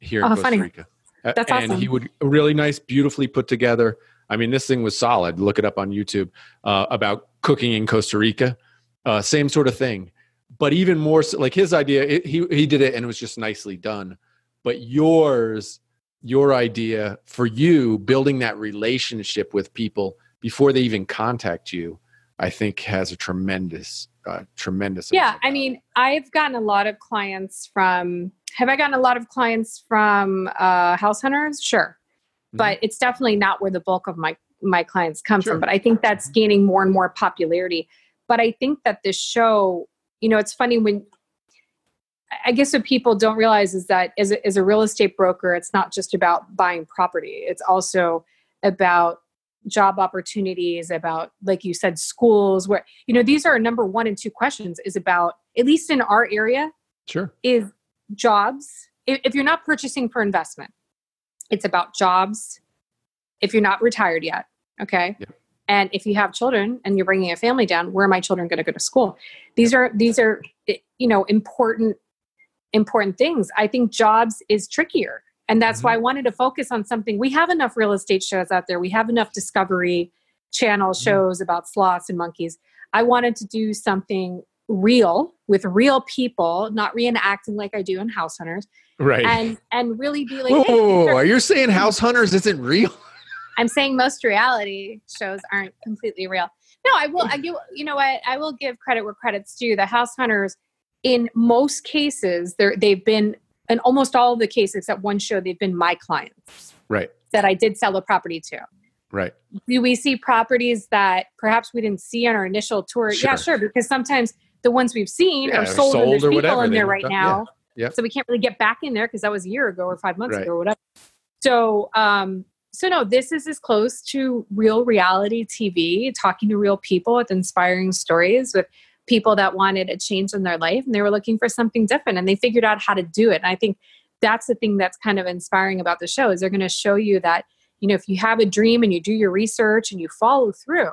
here in Oh, Costa funny. Rica. That's and awesome. he would really nice, beautifully put together. I mean, this thing was solid. Look it up on YouTube uh, about cooking in Costa Rica. Uh, same sort of thing, but even more so, like his idea. It, he he did it and it was just nicely done. But yours, your idea for you building that relationship with people before they even contact you, I think has a tremendous, uh, tremendous. yeah i mean i've gotten a lot of clients from have i gotten a lot of clients from uh house hunters sure Mhm. but it's definitely not where the bulk of my my clients come Sure. from but i think that's gaining more and more popularity but i think that this show you know it's funny when i guess what people don't realize is that as a, as a real estate broker it's not just about buying property it's also about job opportunities about like you said schools where you know these are number one and two questions is about at least in our area sure. is jobs if, you're not purchasing for investment it's about jobs if you're not retired yet okay Yep. and if you have children and you're bringing a family down where are my children going to go to school these are these are you know important important things i think jobs is trickier and that's why i wanted to focus on something. We have enough real estate shows out there. We have enough discovery channel Mhm. shows about sloths and monkeys. I wanted to do something real with real people not reenacting like i do in house hunters. Right. and and really be like Whoa, hey, whoa, these whoa, are- you saying House Hunters isn't real? i'm saying most reality shows aren't completely real. No i will i give you know what? I will give credit where credit's due. The house hunters in most cases they're they've been in almost all of the cases except one show they've been my clients Right. that i did sell a property to Right. do we see properties that perhaps we didn't see on our initial tour? Yeah, Sure. sure. Because sometimes the ones we've seen Yeah, are they're sold, and sold there's or people whatever. in there right done- now. yeah. Yep. So we can't really get back in there because that was a year ago or five months Right. ago or whatever. So, um, so no, this is as close to real reality TV, talking to real people with inspiring stories with people that wanted a change in their life and they were looking for something different and they figured out how to do it. And I think that's the thing that's kind of inspiring about the show is they're going to show you that you know if you have a dream and you do your research and you follow through Yeah,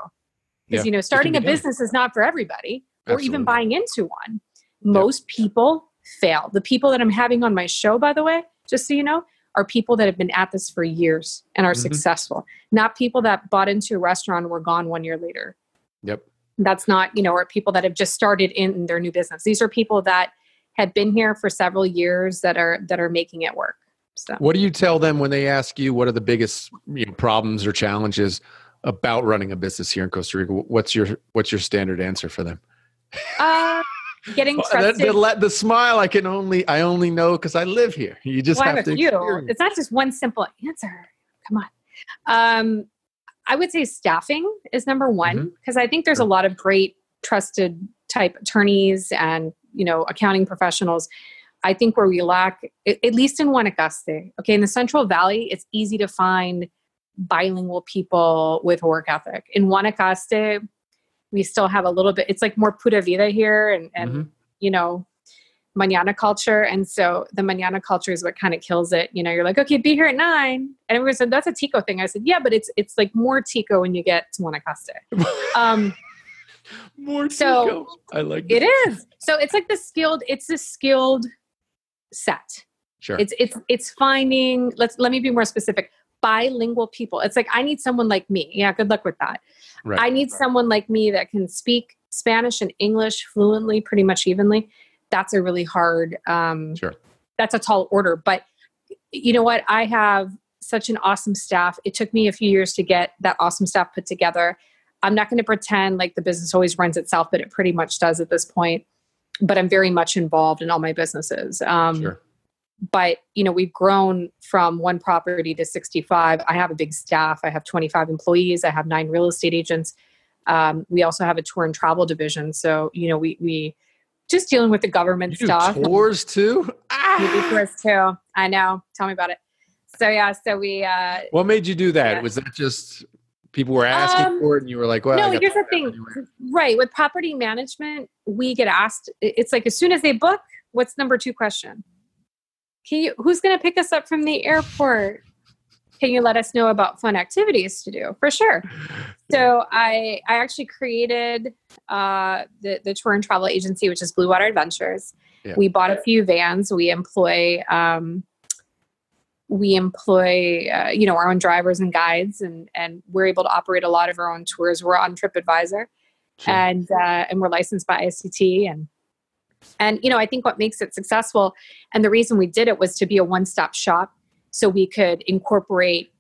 because you know starting a done. business is not for everybody or even buying into one most people fail the people that i'm having on my show by the way just so you know are people that have been at this for years and are Mhm. successful not people that bought into a restaurant and were gone one year later Yep. That's not you know or people that have just started in their new business these are people that have been here for several years that are that are making it work so What do you tell them when they ask you what are the biggest you know, problems or challenges about running a business here in Costa Rica? What's your what's your standard answer for them? uh, getting trusted the, la- the smile I can only I only know because I live here. You just well, have, to. experience. It's not just one simple answer. Come on. Um, I would say staffing is number one because I think there's a lot of great trusted type attorneys and you know accounting professionals. I think where we lack, at least in Guanacaste, okay, in the Central Valley, it's easy to find bilingual people with work ethic. In Guanacaste, we still have a little bit, it's like more pura vida here and, and mm-hmm. you know, manana culture. And so the manana culture is what kind of kills it. You know, you're like, okay, be here at nine. And everyone said, that's a Tico thing. I said, yeah, but it's, it's like more Tico when you get to Guanacaste. um, more so Tico. I like it is. So it's like the skilled, it's a skilled set. Sure. It's, it's, it's finding, let's, let me be more specific bilingual people. It's like I need someone like me. Yeah, good luck with that. Right. I need someone like me that can speak Spanish and English fluently, pretty much evenly. That's a really hard. Um, sure. That's a tall order, but you know what? I have such an awesome staff. It took me a few years to get that awesome staff put together. I'm not going to pretend like the business always runs itself, but it pretty much does at this point. But I'm very much involved in all my businesses. Um, sure but you know we've grown from one property to 65 i have a big staff i have 25 employees i have nine real estate agents um, we also have a tour and travel division so you know we we just dealing with the government you stuff. tours too? Ah! we do tours too. I know. Tell me about it. So yeah so we uh what made you do that? yeah. was that just people were asking um, for it and you were like well no here's the thing. right with property management we get asked it's like as soon as they book what's number two question? Can you, who's going to pick us up from the airport? Can you let us know about fun activities to do? For sure. So I I actually created uh, the the tour and travel agency, which is Blue Water Adventures. Yeah. We bought a few vans. We employ um, we employ uh, you know our own drivers and guides, and and we're able to operate a lot of our own tours. We're on TripAdvisor, sure. and uh, and we're licensed by ICT and and, you know, I think what makes it successful and the reason we did it was to be a one stop shop so we could incorporate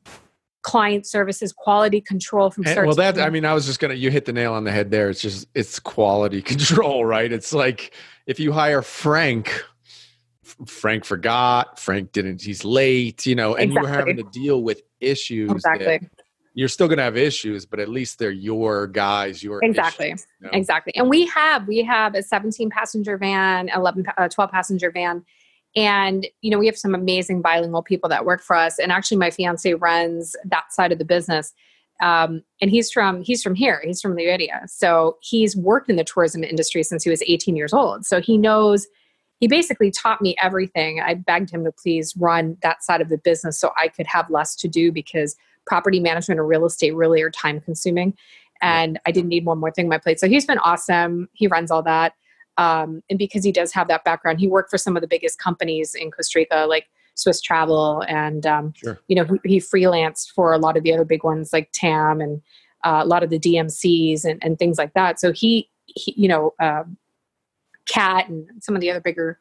client services, quality control from search. well, that, I mean, I was just to, you hit the nail on the head there. It's just, it's quality control, right? It's like if you hire Frank, Frank forgot, Frank didn't, he's late, you know, and exactly. you're having to deal with issues. Exactly. You're still going to have issues, but at least they're your guys, your exactly, issues, you know? exactly. And we have we have a 17 passenger van, 11 uh, 12 passenger van, and you know we have some amazing bilingual people that work for us. And actually, my fiance runs that side of the business, um, and he's from he's from here. He's from the area, so he's worked in the tourism industry since he was 18 years old. So he knows. He basically taught me everything. I begged him to please run that side of the business so I could have less to do because property management or real estate really are time consuming. And I didn't need one more thing on my plate. So he's been awesome. He runs all that. Um, and because he does have that background, he worked for some of the biggest companies in Costa Rica, like Swiss Travel, and um, sure. you know he, he, freelanced for a lot of the other big ones like TAM and uh, a lot of the DMCs and, and things like that. So he, he you know, uh, Cat and some of the other bigger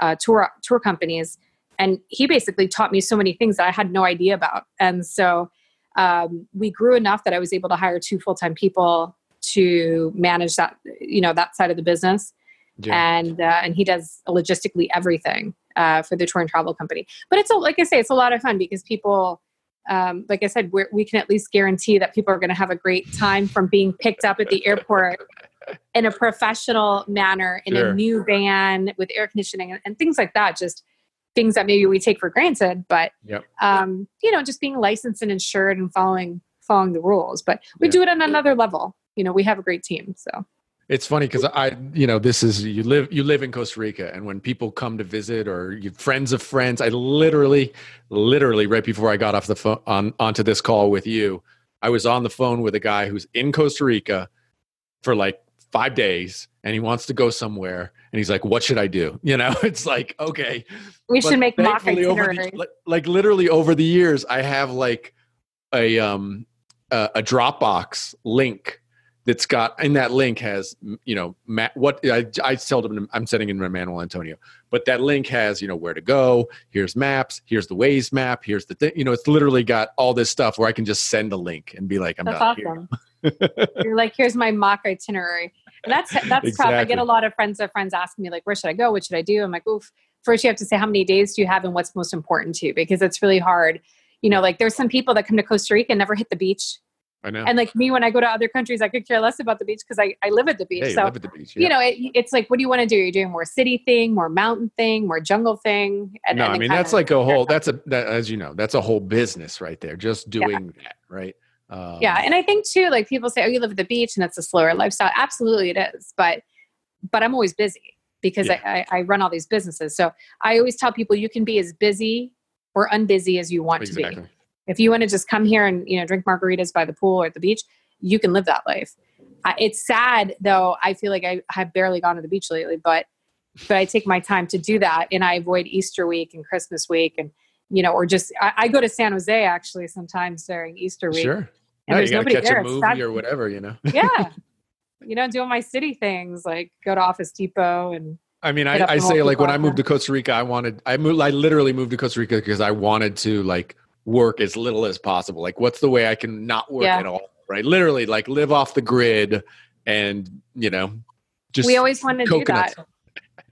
uh, tour tour companies, and he basically taught me so many things that I had no idea about. And so um, we grew enough that I was able to hire two full time people to manage that, you know, that side of the business. Yeah. And uh, and he does logistically everything uh, for the tour and travel company. But it's a, like I say, it's a lot of fun because people, um, like I said, we can at least guarantee that people are going to have a great time from being picked up at the airport in a professional manner in sure. a new van with air conditioning and, and things like that. Just things that maybe we take for granted, but yep. um, you know, just being licensed and insured and following following the rules. But we yeah. do it on another level. You know, we have a great team. So it's funny because I, you know, this is you live you live in Costa Rica, and when people come to visit or you friends of friends, I literally, literally right before I got off the phone on onto this call with you, I was on the phone with a guy who's in Costa Rica for like five days, and he wants to go somewhere and he's like, "What should I do?" You know, it's like, okay, we should make mock itinerary. The, like, like literally over the years, I have like a um a, a Dropbox link that's got in that link has you know ma- what I, I seldom I'm sending in my Manuel Antonio, but that link has you know where to go. Here's maps. Here's the Waze map. Here's the thing. You know, it's literally got all this stuff where I can just send a link and be like, I'm that's awesome. You're like, here's my mock itinerary. And that's that's exactly. tough. I get a lot of friends of friends asking me like, where should I go? What should I do? I'm like, oof. First, you have to say how many days do you have and what's most important to you because it's really hard. You know, like there's some people that come to Costa Rica and never hit the beach. I know. And like me, when I go to other countries, I could care less about the beach because I, I live at the beach. Yeah, you so live at the beach. yeah. you know, it, it's like, what do you want to do? You're doing more city thing, more mountain thing, more jungle thing. And, no, and I mean that's like a whole. That's a that, as you know, that's a whole business right there. Just doing that, right? Um, yeah. And I think too, like people say, oh, you live at the beach and it's a slower lifestyle. Absolutely, it is. But but I'm always busy because Yeah. I, I, I run all these businesses. So I always tell people you can be as busy or unbusy as you want to be. If you want to just come here and you know drink margaritas by the pool or at the beach, you can live that life. I, it's sad though. I feel like I have barely gone to the beach lately, but but I take my time to do that, and I avoid Easter week and Christmas week, and you know, or just I, I go to San Jose actually sometimes during Easter week, Sure. and No, there's nobody catch there. a movie sad- or whatever, you know. yeah, you know, doing my city things like go to Office Depot and I mean, I, I say like when I moved to Costa Rica, I wanted I moved I literally moved to Costa Rica because I wanted to like work as little as possible. Like, what's the way I can not work Yeah. at all? Right? Literally, like live off the grid and you know, just we always wanted to do that.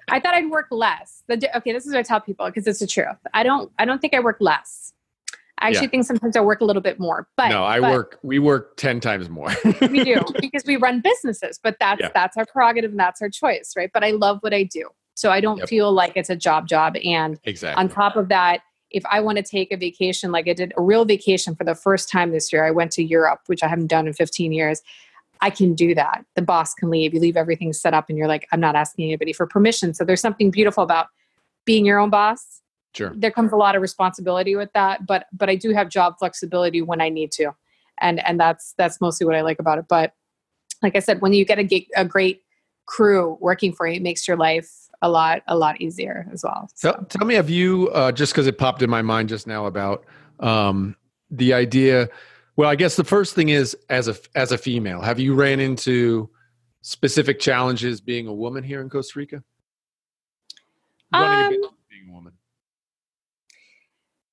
I thought I'd work less. Okay, this is what I tell people because it's the truth. I don't. I don't think I work less. I actually Yeah. think sometimes I work a little bit more. But no, I but work. We work ten times more. We do because we run businesses. But that's Yeah. that's our prerogative and that's our choice, right? But I love what I do, so I don't Yep. feel like it's a job job. And exactly. on top of that, if I want to take a vacation, like I did a real vacation for the first time this year, I went to Europe, which I haven't done in 15 years. I can do that. The boss can leave. You leave everything set up and you're like, I'm not asking anybody for permission. So there's something beautiful about being your own boss. Sure. There comes a lot of responsibility with that, but but I do have job flexibility when I need to. And and that's that's mostly what I like about it. But like I said, when you get a, gig, a great crew working for you, it makes your life a lot a lot easier as well. So. Tell, tell me, have you uh, just because it popped in my mind just now about um, the idea? Well, I guess the first thing is as a as a female, have you ran into specific challenges being a woman here in Costa Rica? Um, being a woman.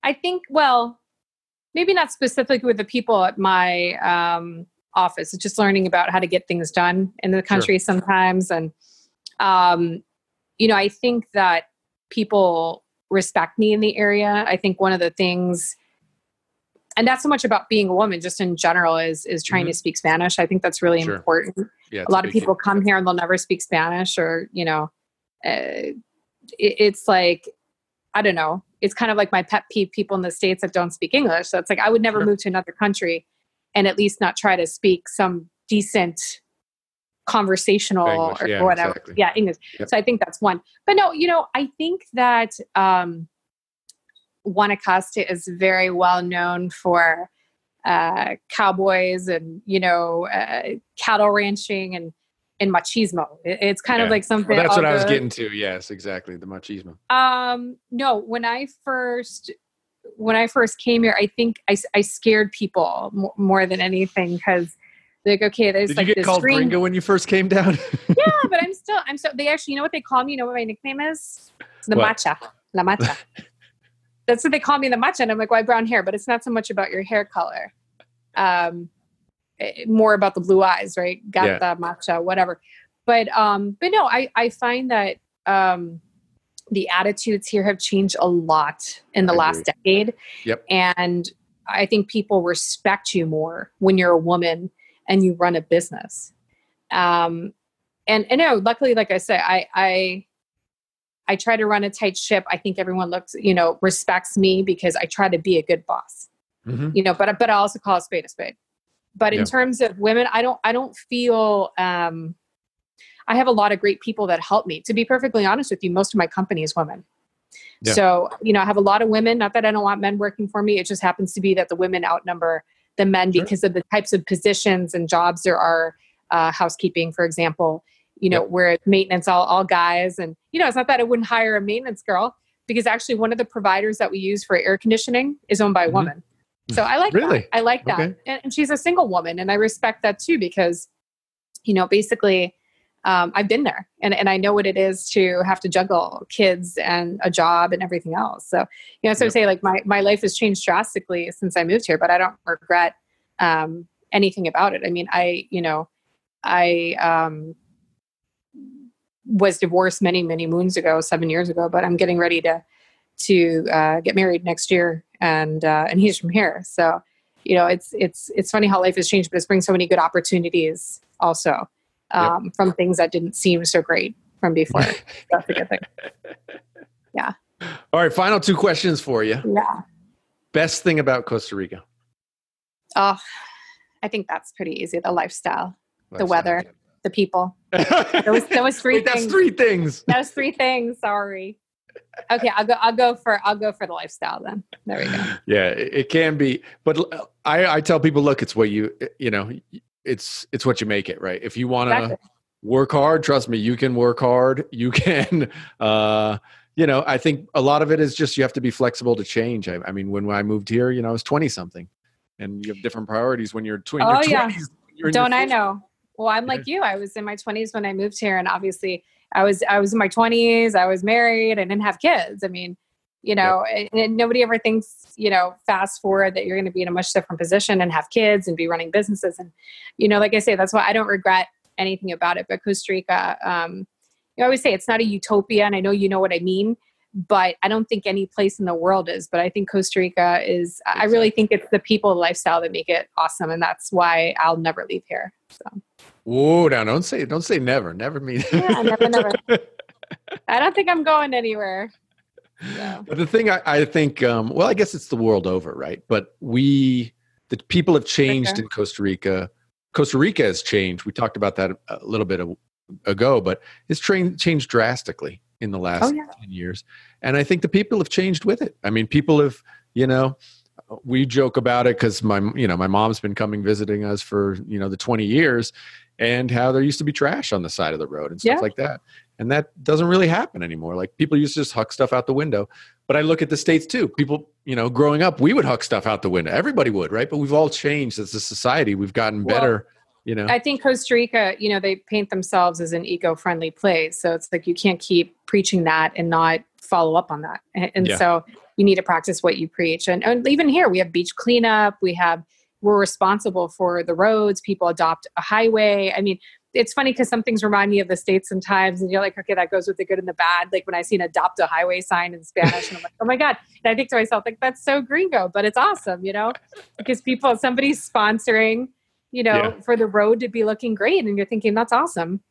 I think, well, maybe not specifically with the people at my um, office. It's just learning about how to get things done in the country sometimes. And, um, you know, I think that people respect me in the area. I think one of the things, and not so much about being a woman, just in general, is is trying to speak Spanish. I think that's really Sure. important Yeah, a lot of people come here and they'll never speak Spanish or, you know, uh, it, it's like, I don't know. It's kind of like my pet peeve people in the States that don't speak English. So it's like, I would never Sure. move to another country and at least not try to speak some decent conversational English, or yeah, whatever. exactly. Yeah, English. Yep. So I think that's one. But no, you know, I think that um, Guanacaste is very well known for uh, cowboys and you know uh, cattle ranching and and machismo. It- it's kind of like something. Well, that's what I was getting to. Yes, exactly. The machismo. Um, no, when I first when I first came here, I think I scared people more, more than anything because like okay, there's Did like you get called green. gringo when you first came down? Yeah, but I'm still I'm so they actually you know what they call me. You know what my nickname is? It's the What? macha. La macha. That's what they call me, the macha. And I'm like, why brown hair? But it's not so much about your hair color. Um, eh, more about the blue eyes, right? Got yeah. the macha, whatever. But um, but no, I I find that um, the attitudes here have changed a lot in the I last decade. Yep. And I think people respect you more when you're a woman and you run a business. Um, and and no, luckily, like I say, I I I try to run a tight ship. I think everyone looks, you know, respects me because I try to be a good boss Mhm. you know but but i also call a spade a spade but in terms of women i don't i don't feel um i have a lot of great people that help me to be perfectly honest with you most of my company is women Yeah. so you know i have a lot of women not that i don't want men working for me it just happens to be that the women outnumber the men Sure. because of the types of positions and jobs there are uh, housekeeping for example you know Yep. where maintenance all, all guys and you know it's not that i wouldn't hire a maintenance girl because actually one of the providers that we use for air conditioning is owned by a Mhm. woman so i like Really? that i like that Okay. and, and she's a single woman and i respect that too because you know basically um, i've been there and, and i know what it is to have to juggle kids and a job and everything else. So you know so i say like my, my life has changed drastically since i moved here but i don't regret um, anything about it. I mean i you know i um, was divorced many many moons ago seven years ago but i'm getting ready to to uh, get married next year and uh, and he's from here. So you know, it's it's it's funny how life has changed, but it's bringing so many good opportunities also um, yep. from things that didn't seem so great from before. That's a good thing. Yeah. All right, final two questions for you. Yeah. Best thing about Costa Rica? Oh, I think that's pretty easy. The lifestyle, lifestyle. the weather, the people. those, those three Wait, things. That's three things. Those three things. Sorry. Okay, I'll go. I'll go for. I'll go for the lifestyle then. There we go. Yeah, it can be, but I, I tell people, look, it's what you, you know, it's it's what you make it, right? If you want to exactly. work hard, trust me, you can work hard. You can, uh, you know, I think a lot of it is just you have to be flexible to change. I, I mean, when I moved here, you know, I was twenty something, and you have different priorities when you're, tw- oh, yeah. Don't I know? Well, I'm like you. I was in my 20s when I moved here, and obviously, I was I was in my 20s. I was married. I didn't have kids. I mean, you know, yep. and, and, nobody ever thinks, you know, fast forward that you're going to be in a much different position and have kids and be running businesses. And, you know, like I say, that's why I don't regret anything about it. But Costa Rica, um, you always say it's not a utopia, and I know you know what I mean but I don't think any place in the world is. But I think Costa Rica is. Exactly. I really think it's the people lifestyle that make it awesome, and that's why I'll never leave here. So. Oh, now don't say don't say never. Never mean. yeah, never, never. I don't think I'm going anywhere. But the thing I, I think, um, well, I guess it's the world over, right? But we, the people have changed okay. in Costa Rica. Costa Rica has changed. We talked about that a little bit ago, but it's trained, changed drastically in the last oh, yeah. 10 years. And I think the people have changed with it. I mean, people have, you know, we joke about it because my, you know, my mom's been coming visiting us for, you know, the 20 years and how there used to be trash on the side of the road and stuff yeah. like that. And that doesn't really happen anymore. Like people used to just huck stuff out the window. But I look at the States too. People, you know, growing up, we would huck stuff out the window. Everybody would, right? But we've all changed as a society. We've gotten better. Well, you know i think costa rica you know they paint themselves as an eco-friendly place so it's like you can't keep preaching that and not follow up on that and, yeah. so you need to practice what you preach and, and even here we have beach cleanup we have we're responsible for the roads people adopt a highway i mean it's funny because some things remind me of the states sometimes and you're like okay that goes with the good and the bad like when i see an adopt a highway sign in spanish and i'm like oh my god and i think to myself like that's so gringo but it's awesome you know because people somebody's sponsoring you know, yeah. for the road to be looking great. And you're thinking, that's awesome.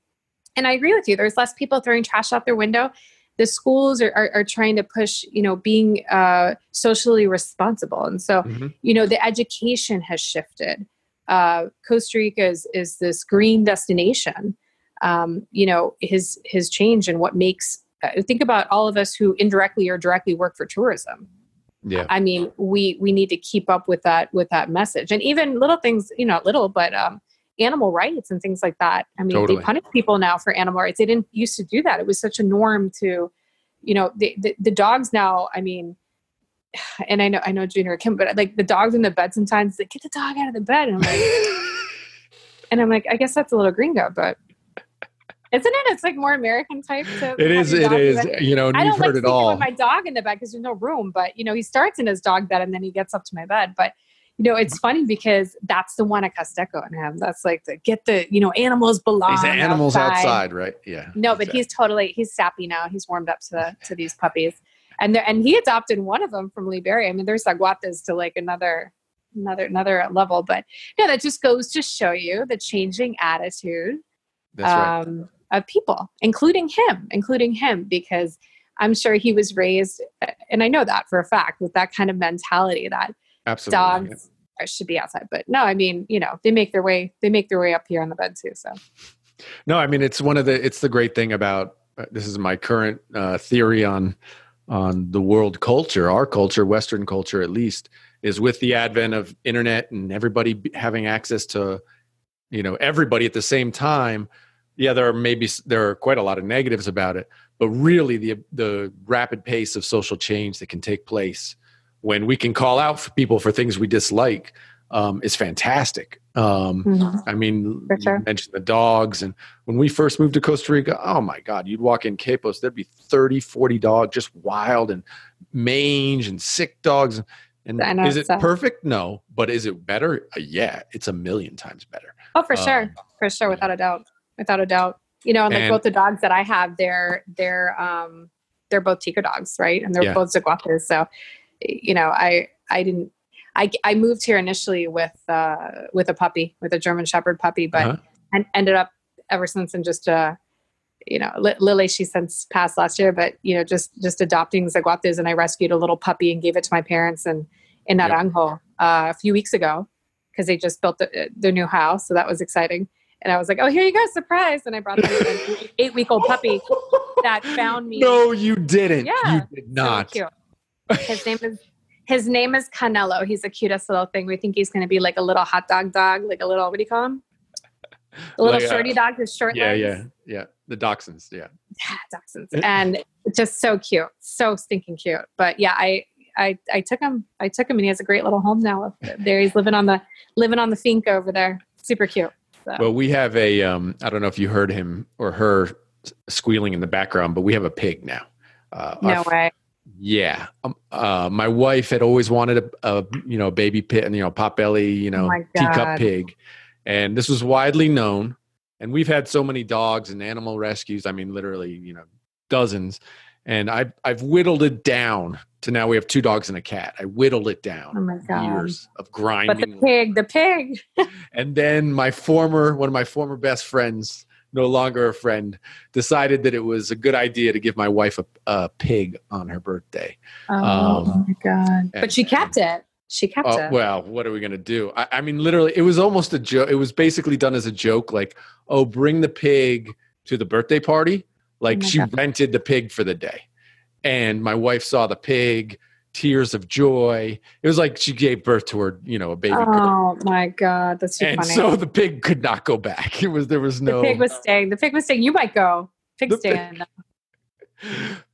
And I agree with you. There's less people throwing trash out their window. The schools are, are, are trying to push, you know, being uh, socially responsible. And so, mm-hmm. you know, the education has shifted. Uh, Costa Rica is, is this green destination. Um, you know, his his change and what makes uh, think about all of us who indirectly or directly work for tourism. Yeah. I mean we we need to keep up with that with that message. And even little things you know little but um animal rights and things like that. I mean totally. they punish people now for animal rights. They didn't used to do that. It was such a norm to you know the, the, the dogs now i mean and i know i know junior kim but like the dogs in the bed sometimes like get the dog out of the bed and i'm like and i'm like i guess that's a little gringo but isn't it? It's like more American type. To it is. It is. You know, I don't like heard it all. With my dog in the bed because there's no room, but you know, he starts in his dog bed and then he gets up to my bed. But you know, it's funny because that's the one at Casteco and him. That's like the get the you know animals belong. These animals outside. outside, right? Yeah. No, exactly. but he's totally he's sappy now. He's warmed up to the to these puppies, and there, and he adopted one of them from Liberia. I mean, there's zaguates to like another another another level, but yeah, that just goes to show you the changing attitude. That's right. Um, of people, including him, including him, because I'm sure he was raised, and I know that for a fact, with that kind of mentality that Absolutely, dogs yeah. should be outside. But no, I mean, you know, they make their way, they make their way up here on the bed too. So, no, I mean, it's one of the, it's the great thing about uh, this is my current uh, theory on on the world culture, our culture, Western culture at least, is with the advent of internet and everybody having access to, you know, everybody at the same time yeah, there are maybe there are quite a lot of negatives about it, but really the the rapid pace of social change that can take place when we can call out for people for things we dislike um, is fantastic. Um, mm-hmm. I mean, sure. you mentioned the dogs, and when we first moved to Costa Rica, oh my God, you'd walk in Quepos, there'd be 30, 40 dogs, just wild and mange and sick dogs. And is it so. perfect? No, but is it better? Uh, yeah, it's a million times better. Oh, for um, sure, for sure, without a doubt without a doubt. You know, and like and, both the dogs that I have, they're they're um they're both Tico dogs, right? And they're yeah. both Zaguates. So, you know, I I didn't I, I moved here initially with uh, with a puppy, with a German Shepherd puppy, but Uh-huh. and ended up ever since in just uh, you know, Li- Lily, she since passed last year, but you know, just just adopting zaguates, and I rescued a little puppy and gave it to my parents and in Yep. Uh, a few weeks ago because they just built the, their new house, so that was exciting. And I was like, "Oh, here you go, surprise!" And I brought them an eight week old puppy that found me. No, you didn't. Yeah, You did not. cute. His name is his name is Canelo. He's the cutest little thing. We think he's going to be like a little hot dog dog, like a little what do you call him? A little Like a- shorty dog with short yeah, legs. yeah, yeah. The dachshunds. Yeah. Yeah, dachshunds. and just so cute, so stinking cute. But yeah, I. I, I took him. I took him, and he has a great little home now. There, he's living on the living on the finca over there. Super cute. So. Well, we have a. Um, I don't know if you heard him or her squealing in the background, but we have a pig now. Uh, our no way. Yeah. Um, uh, my wife had always wanted a, a you know baby pit and you know pot belly you know Oh teacup pig, and this was widely known. And we've had so many dogs and animal rescues. I mean, literally, you know, dozens. And I've I've whittled it down to now we have two dogs and a cat. I whittled it down Oh my god. years of grinding. But the pig, the pig. And then my former, one of my former best friends, no longer a friend, decided that it was a good idea to give my wife a, a pig on her birthday. Oh Um, my god! and- But she kept it. She kept Oh, it. well, what are we going to do? I, I mean, literally, it was almost a joke. It was basically done as a joke like, oh, bring the pig to the birthday party. Like my she God. rented the pig for the day. And my wife saw the pig, tears of joy. It was like she gave birth to her, you know, a baby girl. Oh my god, that's too And funny. so the pig could not go back. It was, there was no. the pig was staying. The pig was staying. You might go. Pig pig- staying.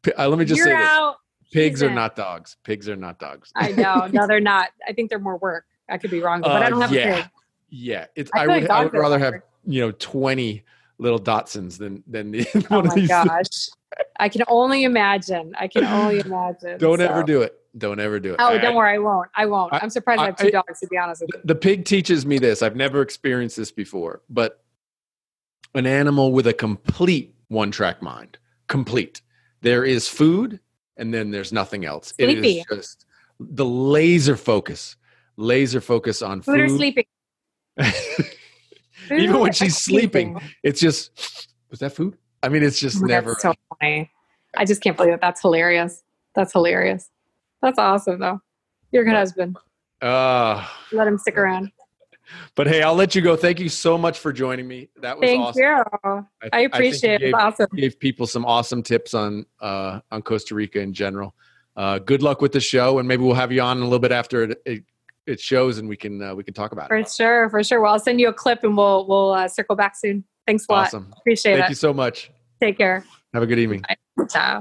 P- uh, let me just You're say this out. pigs He's are in. not dogs. Pigs are not dogs. I know. No, they're not. I think they're more work. I could be wrong, but I Uh, don't have yeah. a pig. Yeah, it's. I I, would. I would rather have you know twenty little dachshunds than than the, Oh one of my these. gosh. I can only imagine. I can only imagine. Don't so. ever do it. Don't ever do it. Oh, I- don't worry. I won't. I won't. I- I'm surprised I, I- have two I- dogs, to be honest with you. The pig teaches me this. I've never experienced this before, but an animal with a complete one-track mind. Complete. There is food, and then there's nothing else. It Sleepy. is just the laser focus. Laser focus on Food or sleeping. Food Even when she's sleeping, it's just was that food? I mean, it's just God, never. That's so funny. I just can't believe it. That's hilarious. That's hilarious. That's awesome, though. You're a good husband. Uh, Let him stick around. but hey, I'll let you go. Thank you so much for joining me. That was Thank awesome. you. I, I appreciate you it. gave, awesome. gave people some awesome tips on uh, on Costa Rica in general. Uh, good luck with the show, and maybe we'll have you on a little bit after it it, it shows, and we can uh, we can talk about For it. For sure. For sure. Well, I'll send you a clip and we'll we'll uh, circle back soon. Thanks a lot. Awesome. Appreciate Thank it. Thank you so much. Take care. Have a good evening. Ciao.